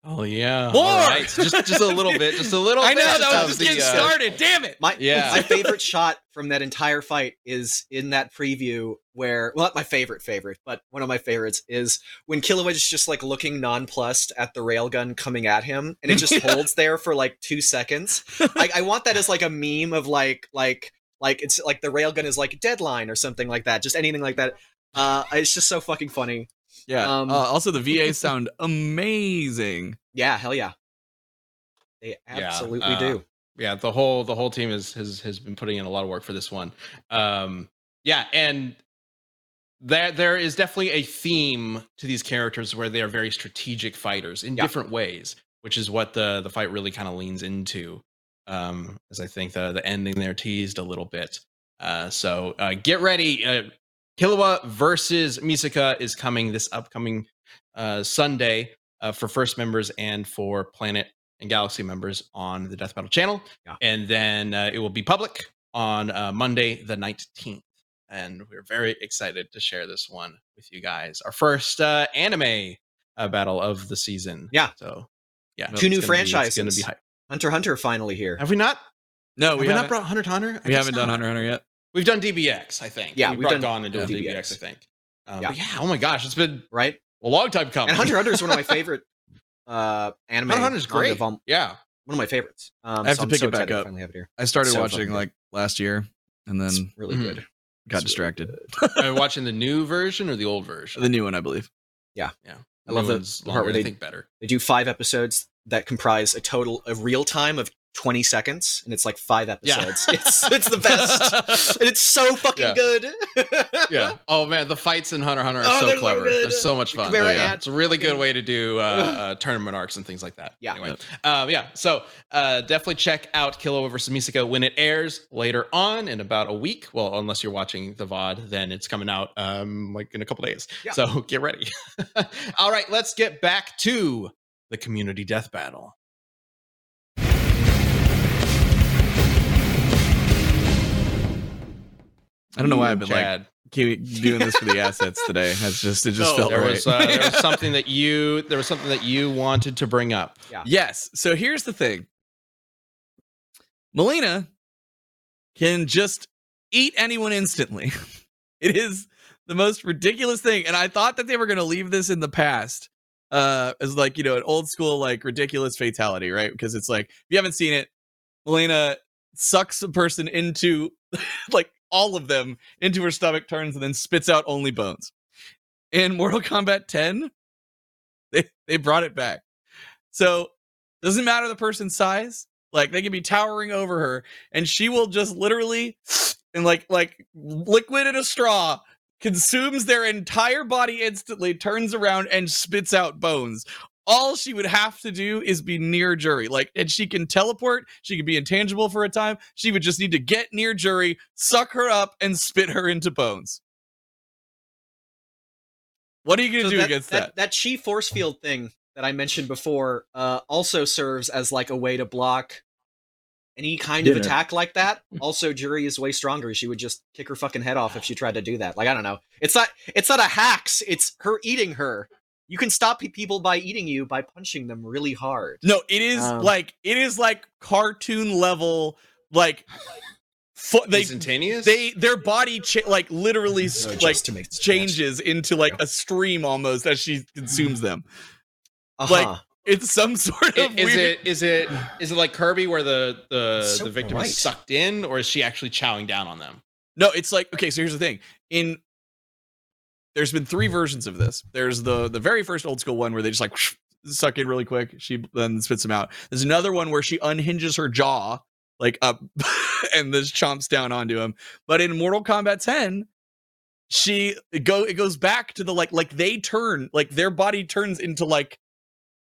Oh yeah. More! Right, just just a little bit, just a little. I know that was just the, getting uh, started. Damn it! My Yeah. my favorite shot from that entire fight is in that preview where well not my favorite favorite, but one of my favorites is when Killua is just like looking nonplussed at the railgun coming at him and it just holds there for like two seconds. I, I want that as like a meme of like like like it's like the railgun is like a deadline or something like that. Just anything like that. Uh it's just so fucking funny. Yeah. Um, uh, also, the VA sound amazing. Yeah, hell yeah. They Yeah, absolutely uh, do. yeah the whole the whole team is, has has been putting in a lot of work for this one um yeah and there there is definitely a theme to these characters where they are very strategic fighters in Yeah. different ways which is what the the fight really kind of leans into um as i think the the ending there teased a little bit uh so uh get ready uh Killua versus Misaka is coming this upcoming uh Sunday uh, for first members and for Planet and Galaxy members on the Death Battle channel. Yeah. And then uh, it will be public on uh, Monday, the 19th. And we're very excited to share this one with you guys. Our first uh, anime uh, battle of the season. Yeah. So, yeah. Two new gonna be- it's franchises. be hype. Hunter Hunter finally here. Have we not? No, have we, we, not haven't, brought Hunter Hunter? I we haven't done not. Hunter x Hunter yet. We've done DBX, I think. Yeah, we we've brought done- Dawn into yeah. DBX, DBX. I think. Um, Yeah. Yeah. Oh my gosh, it's been Right? a long time coming. And Hunter Hunter is one of my favorite uh anime. Hunter x Hunter's manga great. vol- Yeah. one of my favorites. Um, I have so to pick so it back excited to up. finally have it here. I started So watching fucking good. like last year, and It's then really Mhm. good. got It's really distracted. Are you watching the new version or the old version? the new one, I believe. Yeah. Yeah. I love New the one's part longer, where they- think better. They do five episodes that comprise a total of real time of 20 seconds, and it's like five Yeah. episodes. it's it's the best, and it's so fucking Yeah. good. yeah. Oh man, the fights in Hunter Hunter are Oh, so they're clever. they're so much fun. Yeah. It's a really good way to do uh, uh, tournament arcs and things like that. Yeah. Anyway, um, yeah. So uh, definitely check out Killua versus Misaka when it airs later on in about a week. Well, unless you're watching the VOD, then it's coming out um, like in a couple days. Yeah. So get ready. All right, let's get back to the community death battle. I don't know why I've been like Chad. keep doing this for the assets today. That's just it just No, felt there right. was uh, there was something that you there was something that you wanted to bring up. Yeah. Yes. So here's the thing. Mileena can just eat anyone instantly. it is the most ridiculous thing. And I thought that they were going to leave this in the past uh, as like, you know, an old school, like ridiculous fatality, right? Because it's like, if you haven't seen it, Mileena sucks a person into like all of them into her stomach, turns, and then spits out only bones. In Mortal Kombat 10, they, they brought it back. So doesn't matter the person's size. Like they can be towering over her, and she will just literally and like like liquid in a straw consumes their entire body instantly, turns around and spits out bones. All she would have to do is be near Juri. Like, and she can teleport, she can be intangible for a time. She would just need to get near Juri, suck her up, and spit her into bones. What are you gonna So do that, against that, that? that chi force field thing that I mentioned before uh, also serves as like a way to block any kind of attack like that. Also, Juri is way stronger. She would just kick her fucking head off if she tried to do that. Like I don't know. It's not. It's not a hacks. It's her eating her. You can stop people by eating you by punching them really hard. No, it is Um, like it is like cartoon level, like fo- they Instantaneous. they their body cha- like literally s- No, like just to make this changes into like a stream almost as she consumes them. Uh-huh. like, It's some sort of is weird. it is it is it like Kirby where the the So the victim bright. is sucked in, or is she actually chowing down on them? No, it's like okay. So here's the thing. In there's been three versions of this. There's the the very first old school one where they just like suck in really quick. She then spits them out. There's another one where she unhinges her jaw like up and this chomps down onto him. But in Mortal Kombat 10, she it go it goes back to the like like they turn like their body turns into like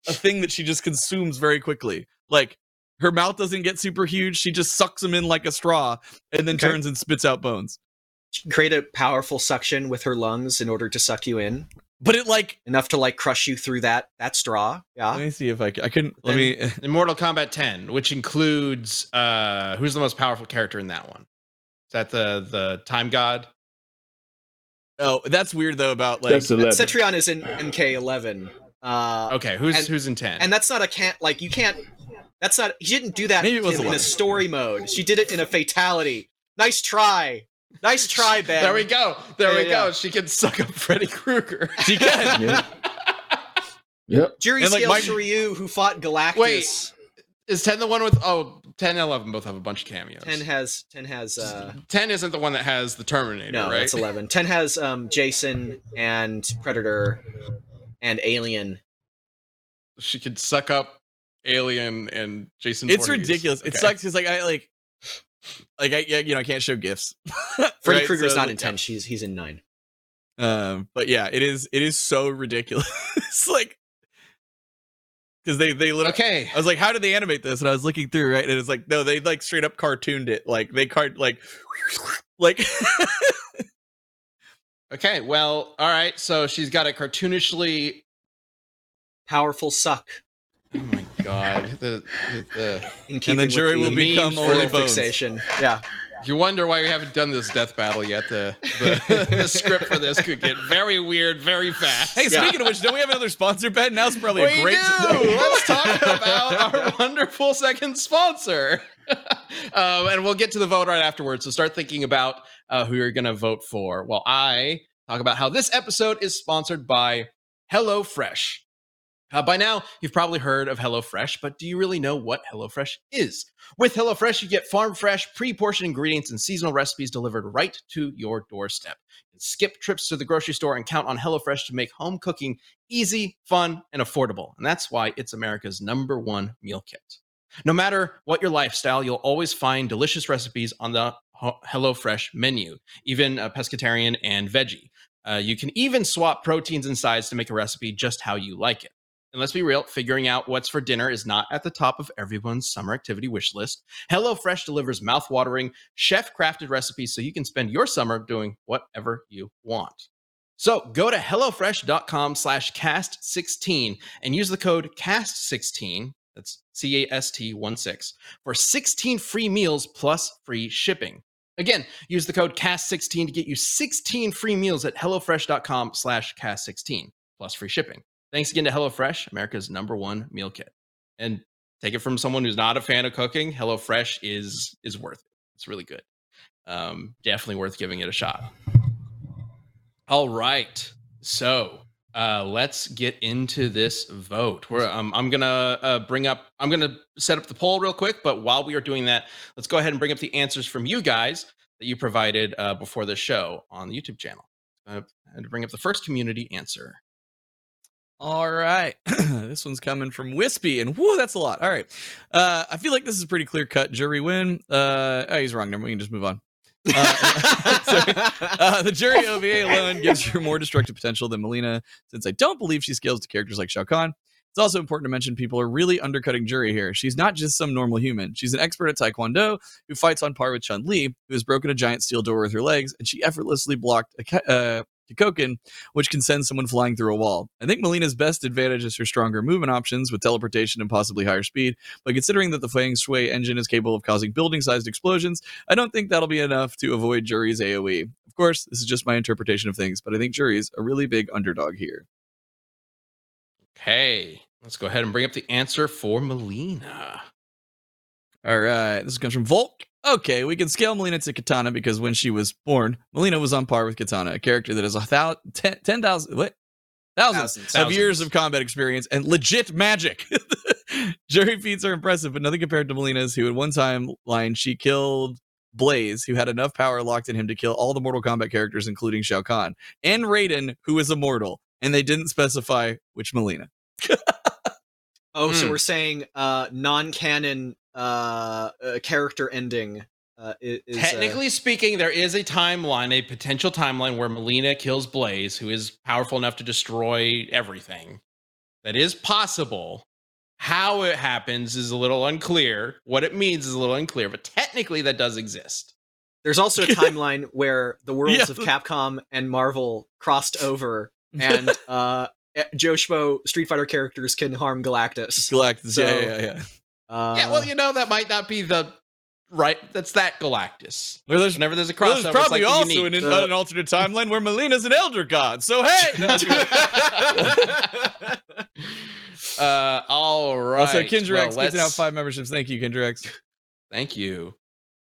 a thing that she just consumes very quickly. Like her mouth doesn't get super huge. She just sucks them in like a straw and then Okay. turns and spits out bones. She can create a powerful suction with her lungs in order to suck you in, But it like enough to like crush you through that that straw. Yeah. Let me see if I can, I couldn't let me In Mortal Kombat 10, which includes uh who's the most powerful character in that one? Is that the the time god? Oh, that's weird though about like That's eleven. Cetrion is in MK11. Uh, Okay, who's And- who's in 10? and that's not a can't like you can't. That's not. He didn't do that Maybe it was in, in a story mode. She did it in a fatality. Nice try. Nice try, Ben. there we go. There we Yeah, go. She can suck up Freddy Krueger. she can. Yeah. Yep. Juri And, like, Scale Mike- Shiryu, who fought Galactus. Wait. Is 10 the one with oh 10 and 11 both have a bunch of cameos. Ten has ten has uh 10 isn't the one that has the Terminator, no, right? that's eleven. Ten has um Jason and Predator and Alien. She could suck up Alien and Jason. It's Voorhees. ridiculous. It sucks because like I like like I yeah, you know I can't show gifs. Freddy Right? Krueger's So, not in ten. She's he's in nine. Um, but yeah, it is it is so ridiculous. it's like because they they literally. Okay. I was like, how did they animate this? And I was looking through, right? And it's like, no, they like straight up cartooned it. Like they cart like like Okay. Well, all right. So she's got a cartoonishly. Powerful suck. My god. The, the, the In keeping then with Juri will the become memes only bones. fixation. Yeah. you wonder why we haven't done this death battle yet. The the, the script for this could get very weird very fast. Hey, speaking of which, don't we have another sponsor, Ben? Now's probably we a great. do. Let's talk about our wonderful second sponsor. um, and we'll get to the vote right afterwards. So start thinking about uh, who you're going to vote for. While I talk about how this episode is sponsored by HelloFresh. Uh, by now, you've probably heard of HelloFresh, but do you really know what HelloFresh is? With HelloFresh, you get farm fresh, pre portioned ingredients and seasonal recipes delivered right to your doorstep. Skip trips to the grocery store and count on HelloFresh to make home cooking easy, fun, and affordable. And that's why it's America's number one meal kit. No matter what your lifestyle, you'll always find delicious recipes on the HelloFresh menu, even pescatarian and veggie. Uh, you can even swap proteins and sides to make a recipe just how you like it. And let's be real, figuring out what's for dinner is not at the top of everyone's summer activity wish list. HelloFresh delivers mouth-watering, chef-crafted recipes so you can spend your summer doing whatever you want. So go to HelloFresh.com slash cast16 and use the code CAST16, that's C-A-S-T-1-6, for 16 free meals plus free shipping. Again, use the code CAST16 to get you 16 free meals at HelloFresh.com slash cast16 plus free shipping. Thanks again to HelloFresh, America's number one meal kit. And take it from someone who's not a fan of cooking, HelloFresh is is worth it. It's really good. Um, definitely worth giving it a shot. All right. So uh, let's get into this vote. We're, um, I'm gonna uh, bring up. I'm gonna set up the poll real quick. But while we are doing that, let's go ahead and bring up the answers from you guys that you provided uh, before the show on the YouTube channel. Uh, and bring up the first community answer. All right. this one's coming from Wispy, and whoa, that's a lot. All right. Uh, I feel like this is pretty clear cut Juri win. Uh, oh, he's wrong number. We can just move on. Uh. Uh, the Juri OVA alone gives her more destructive potential than Mileena, since I don't believe she scales to characters like Shao Kahn. It's also important to mention people are really undercutting Juri here. She's not just some normal human. She's an expert at Taekwondo who fights on par with Chun Li, who has broken a giant steel door with her legs, and she effortlessly blocked a uh, Kikoken, which can send someone flying through a wall. I think Mileena's best advantage is her stronger movement options with teleportation and possibly higher speed, but considering that the Feng Shui engine is capable of causing building sized explosions, I don't think that'll be enough to avoid Juri's AoE. Of course, this is just my interpretation of things, but I think Juri's a really big underdog here. Okay, let's go ahead and bring up the answer for Mileena. All right, this comes from Volk. Okay, we can scale Mileena to Katana because when she was born, Mileena was on par with Katana, a character that has a thou- ten, 10,000, what? Thousands, Thousands. of years of combat experience and legit magic. Juri feats are impressive, but nothing compared to Mileena's, who at one time line she killed Blaze, who had enough power locked in him to kill all the Mortal Kombat characters, including Shao Kahn, and Raiden, who is immortal. And they didn't specify which Mileena. Oh, so Hmm. we're saying uh, non-canon uh, uh, character ending uh, is uh, Technically speaking, there is a timeline, a potential timeline where Mileena kills Blaze, who is powerful enough to destroy everything. That is possible. How it happens is a little unclear. What it means is a little unclear, but technically that does exist. There's also a timeline where the worlds Yeah. of Capcom and Marvel crossed over, and uh, eh, Joe Schmo Street Fighter characters can harm Galactus. Galactus. So- yeah, yeah, yeah. Uh, yeah, well, you know, that might not be the right. That's that Galactus. Well, there's Whenever there's a Well, crossover, there's probably it's like also unique. an, Uh, an alternate timeline where Mileena's an elder god. So hey, uh, all right. also Kindrex well, gets let's- out five memberships. Thank you, Kindrex. Thank you.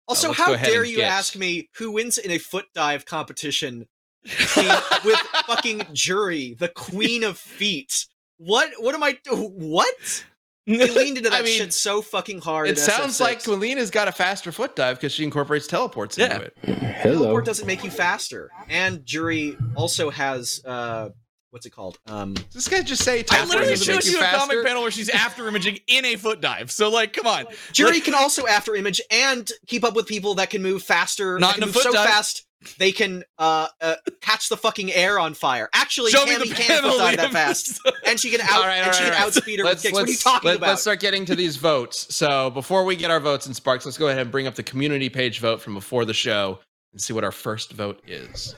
also, let's how dare you get- ask me who wins in a foot dive competition with fucking Juri, the queen of feet? What? What am I? What? They leaned into that I mean, shit so fucking hard. It sounds SF6. like Mileena's got a faster foot dive because she incorporates teleports into it. Hello. teleport doesn't make you faster, and Juri also has uh, what's it called? Um, this guy just say I literally doesn't showed you you a comic panel where she's after imaging in a foot dive. So like, come on. Juri Like- can also after image and keep up with people that can move faster. Not in a foot so dive. fast they can uh, uh, catch the fucking air on fire. Actually, Show me Cammy the can panel. foot dive that Liam. fast, and she can out All right, all and she right, can all right. outspeed her with Let's, kicks. What are you let's, talking let, about? us start getting to these votes. So before we get our votes in Sparx, let's go ahead and bring up the community page vote from before the show and see what our first vote is.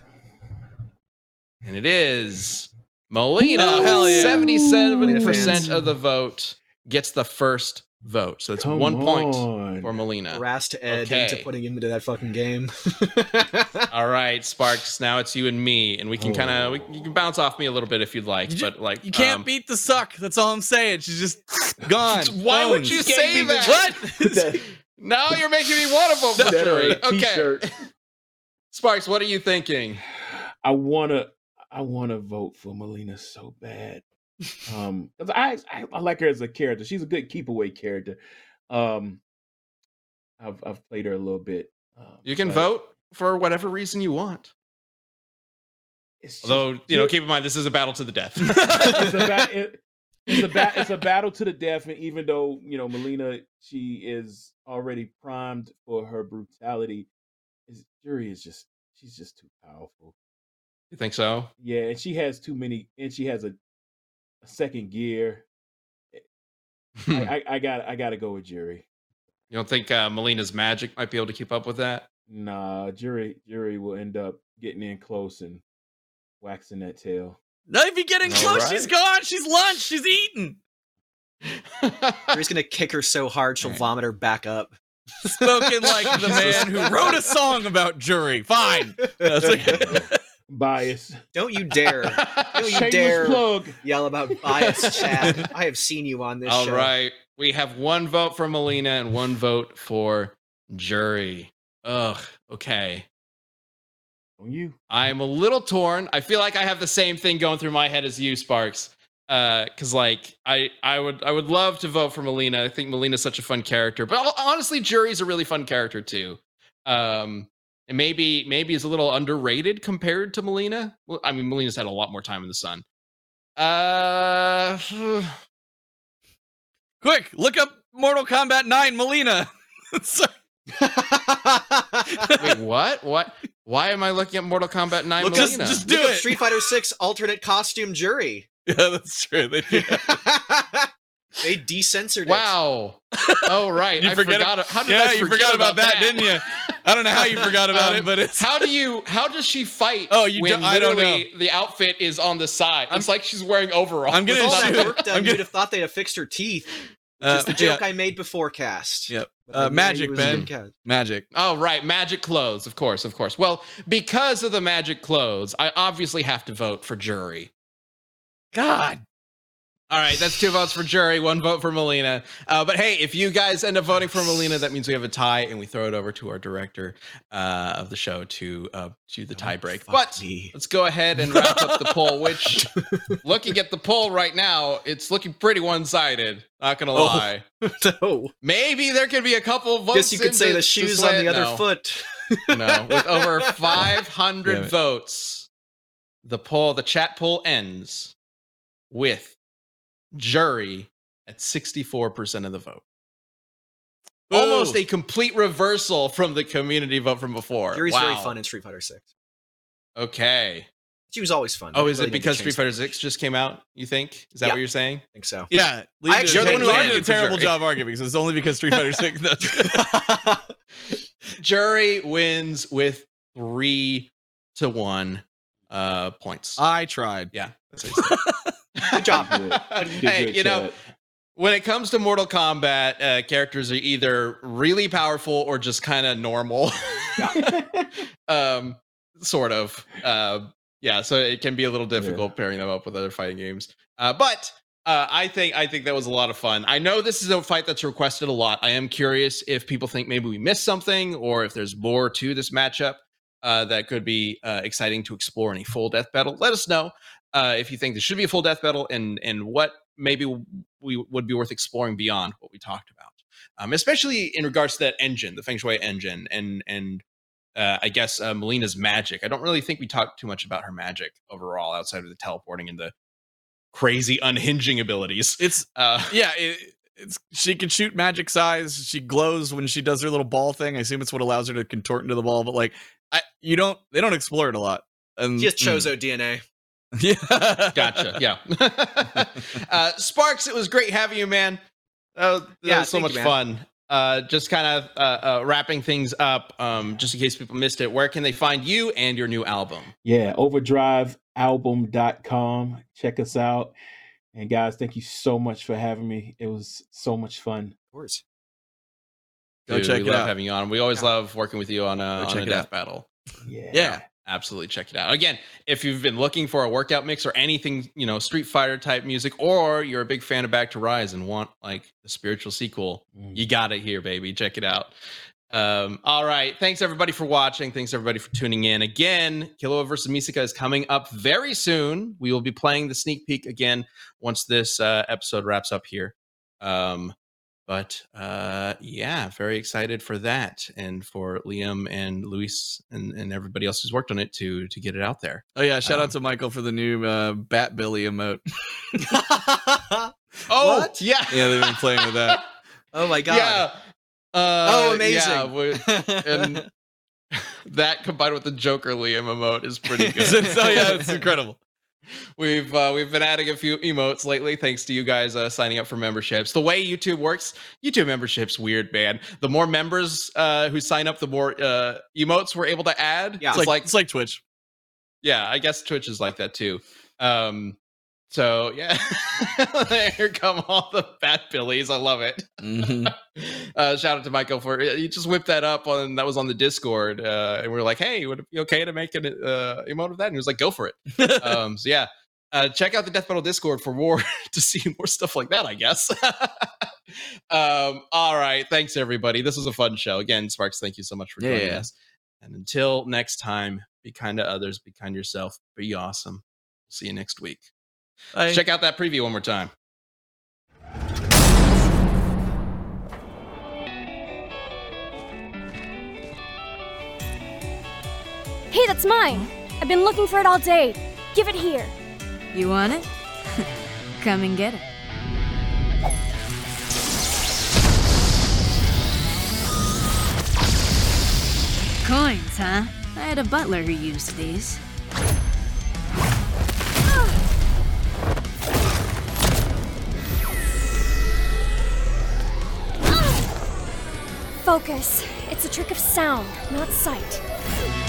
And it is Mileena. Oh, hell yeah. Seventy-seven Fans. percent of the vote gets the first vote. So it's Come one point for Mileena. Harassed Ed Okay. into putting him into that fucking game. All right, Sparx. Now it's you and me, and we can kind of you can bounce off me a little bit if you'd like, You but like You can't um, beat the suck. That's all I'm saying. She's just gone. Why would Bones. you Can't say beat the- that? What? Now you're making me want to vote for That or Juri. a Okay, t-shirt. Sparx. What are you thinking? I wanna I wanna vote for Mileena so bad. Um I, I I like her as a character. She's a good keep away character. Um I've I've played her a little bit. Um, You can vote for whatever reason you want. just- Although you know, keep in mind this is a battle to the death. it's a ba- it- it's a ba- it's a battle to the death, and even though you know Mileena, she is already primed for her brutality. Is Juri is just she's just too powerful. you think so? Yeah, and she has too many, and she has a second gear. Hmm. I, I, I got I got to go with Juri. you don't think uh, Mileena's magic might be able to keep up with that? Nah, Juri Juri will end up getting in close and waxing that tail. Not even getting All close. right. She's gone. She's lunch. She's eaten. Juri's gonna kick her so hard she'll Alright. vomit her back up. Spoken like the man who wrote a song about Juri. Fine. That's like- Bias. Don't you dare Don't you Shameless dare plug. yell about bias, Chad. I have seen you on this All show. right, we have one vote for Mileena and one vote for Juri. Ugh. Okay. On you. I'm a little torn. I feel like I have the same thing going through my head as you, Sparx. Uh, cause like I, I would, I would love to vote for Mileena. I think Mileena's such a fun character, but honestly, Juri's a really fun character too. Um, and maybe, maybe is a little underrated compared to Mileena. Well, I mean, Mileena's had a lot more time in the sun. Uh, Quick, look up Mortal Kombat 9 Mileena. Sorry. Wait, what? What? Why am I looking at Mortal Kombat 9 Look, just- Mileena? just- Look Do up it. Street Fighter Six alternate costume Juri. yeah, that's true. They do. They decensored it. Wow. Oh right. You I forget forgot. How did yeah, I you forgot about that, didn't you? I don't know how you forgot about Um, it, but it's How do you? How does she fight? Oh, you when don't- I don't know. the outfit is on the side. I'm- it's like she's wearing overalls. I'm With gonna all that work done, I'm you'd gonna- have thought they'd have fixed her teeth. Which uh, is the joke I made before cast. Yep. Uh, magic, he was a Ben. magic. Oh right, magic clothes, of course, of course. Well, because of the magic clothes, I obviously have to vote for Juri. God. All right, that's two votes for Juri, one vote for Mileena. Uh, but hey, if you guys end up voting for Mileena, that means we have a tie, and we throw it over to our director uh, of the show to uh, to the tie break. But me. let's go ahead and wrap up the poll. Which, looking at the poll right now, it's looking pretty one sided. Not gonna Oh. lie. no. Maybe there could be a couple of votes. Guess you could say the shoes on the other No. foot. No, with over 500 votes, the poll, the chat poll ends with Juri at 64% of the vote. Almost a complete reversal from the community vote from before. Juri's wow. very fun in Street Fighter Six. Okay. She was always fun. Oh, is really it because Street Fighter 6 just came out, you think? Is that Yeah. what you're saying? I think so. Yeah, Lee I actually- did, You're the one who did a terrible Juri. job arguing because it's only because Street Fighter Six. That's Jury wins with three to one uh points. I tried. yeah. That's what he said. Good job. Hey, you know, when it comes to Mortal Kombat, uh, characters are either really powerful or just kind of normal. um, sort of. Uh, yeah, so it can be a little difficult pairing them up with other fighting games. Uh, but uh, I think I think that was a lot of fun. I know this is a fight that's requested a lot. I am curious if people think maybe we missed something or if there's more to this matchup uh, that could be uh, exciting to explore in a full death battle. Let us know uh, if you think there should be a full death battle and and what maybe we would be worth exploring beyond what we talked about, um, especially in regards to that engine, the Feng Shui engine, and and uh, I guess uh, Mileena's magic. I don't really think we talked too much about her magic overall, outside of the teleporting and the crazy unhinging abilities. It's Uh, yeah. It, it's she can shoot magic size. She glows when she does her little ball thing. I assume it's what allows her to contort into the ball. But like, I you don't they don't explore it a lot. And She has Chozo DNA. Yeah, gotcha. Yeah. uh, Sparx, it was great having you, man. Uh, that Yeah, was so much you, fun. Uh, just kind of uh, uh, wrapping things up, um, just in case people missed it. Where can they find you and your new album? Yeah, overdrivealbum.com. Check us out. And guys, thank you so much for having me. It was so much fun. Of course. Go Dude, check we it love out. having you on. We always Yeah. love working with you on a, on check a it death out. battle. Yeah. yeah. Absolutely check it out. Again, if you've been looking for a workout mix or anything, you know, Street Fighter type music, or you're a big fan of Back to Rise and want like the spiritual sequel, Mm. you got it here, baby. Check it out. Um, all right. Thanks everybody for watching. Thanks everybody for tuning in. Again, Killua versus Misaka is coming up very soon. We will be playing the sneak peek again once this uh, episode wraps up here. Um, but uh, yeah, very excited for that and for Liam and Luis and, and everybody else who's worked on it to to get it out there. Oh yeah, shout Um, out to Michael for the new uh, Bat Billy emote. Oh, What? yeah, Yeah, they've been playing with that. oh my god. yeah. Uh, Oh, amazing. Yeah, and that combined with the Joker Liam emote is pretty good. oh yeah, it's incredible. We've uh, we've been adding a few emotes lately, thanks to you guys uh, signing up for memberships. The way YouTube works, YouTube memberships weird, man. The more members uh, who sign up, the more uh, emotes we're able to add. Yeah. It's it's like, it's like Twitch. yeah, I guess Twitch is like that too. Um, so yeah, here come all the fat billies. I love it. Mhm. Uh, shout out to Michael for you just whipped that up on that was on the Discord, uh, and we are like, hey, would it be okay to make an uh, emote of that? And he was like, go for it. um, so yeah, uh, check out the Death Battle Discord for more to see more stuff like that. I guess. um, all right, thanks everybody. This was a fun show. Again, Sparx, thank you so much for Yeah, joining yeah. us. And until next time, be kind to others, be kind to yourself, be awesome. See you next week. Bye. Check out that preview one more time. Hey, that's mine. I've been looking for it all day. Give it here. You want it? Come and get it. Coins, huh? I had a butler who used these. Focus. It's a trick of sound, not sight.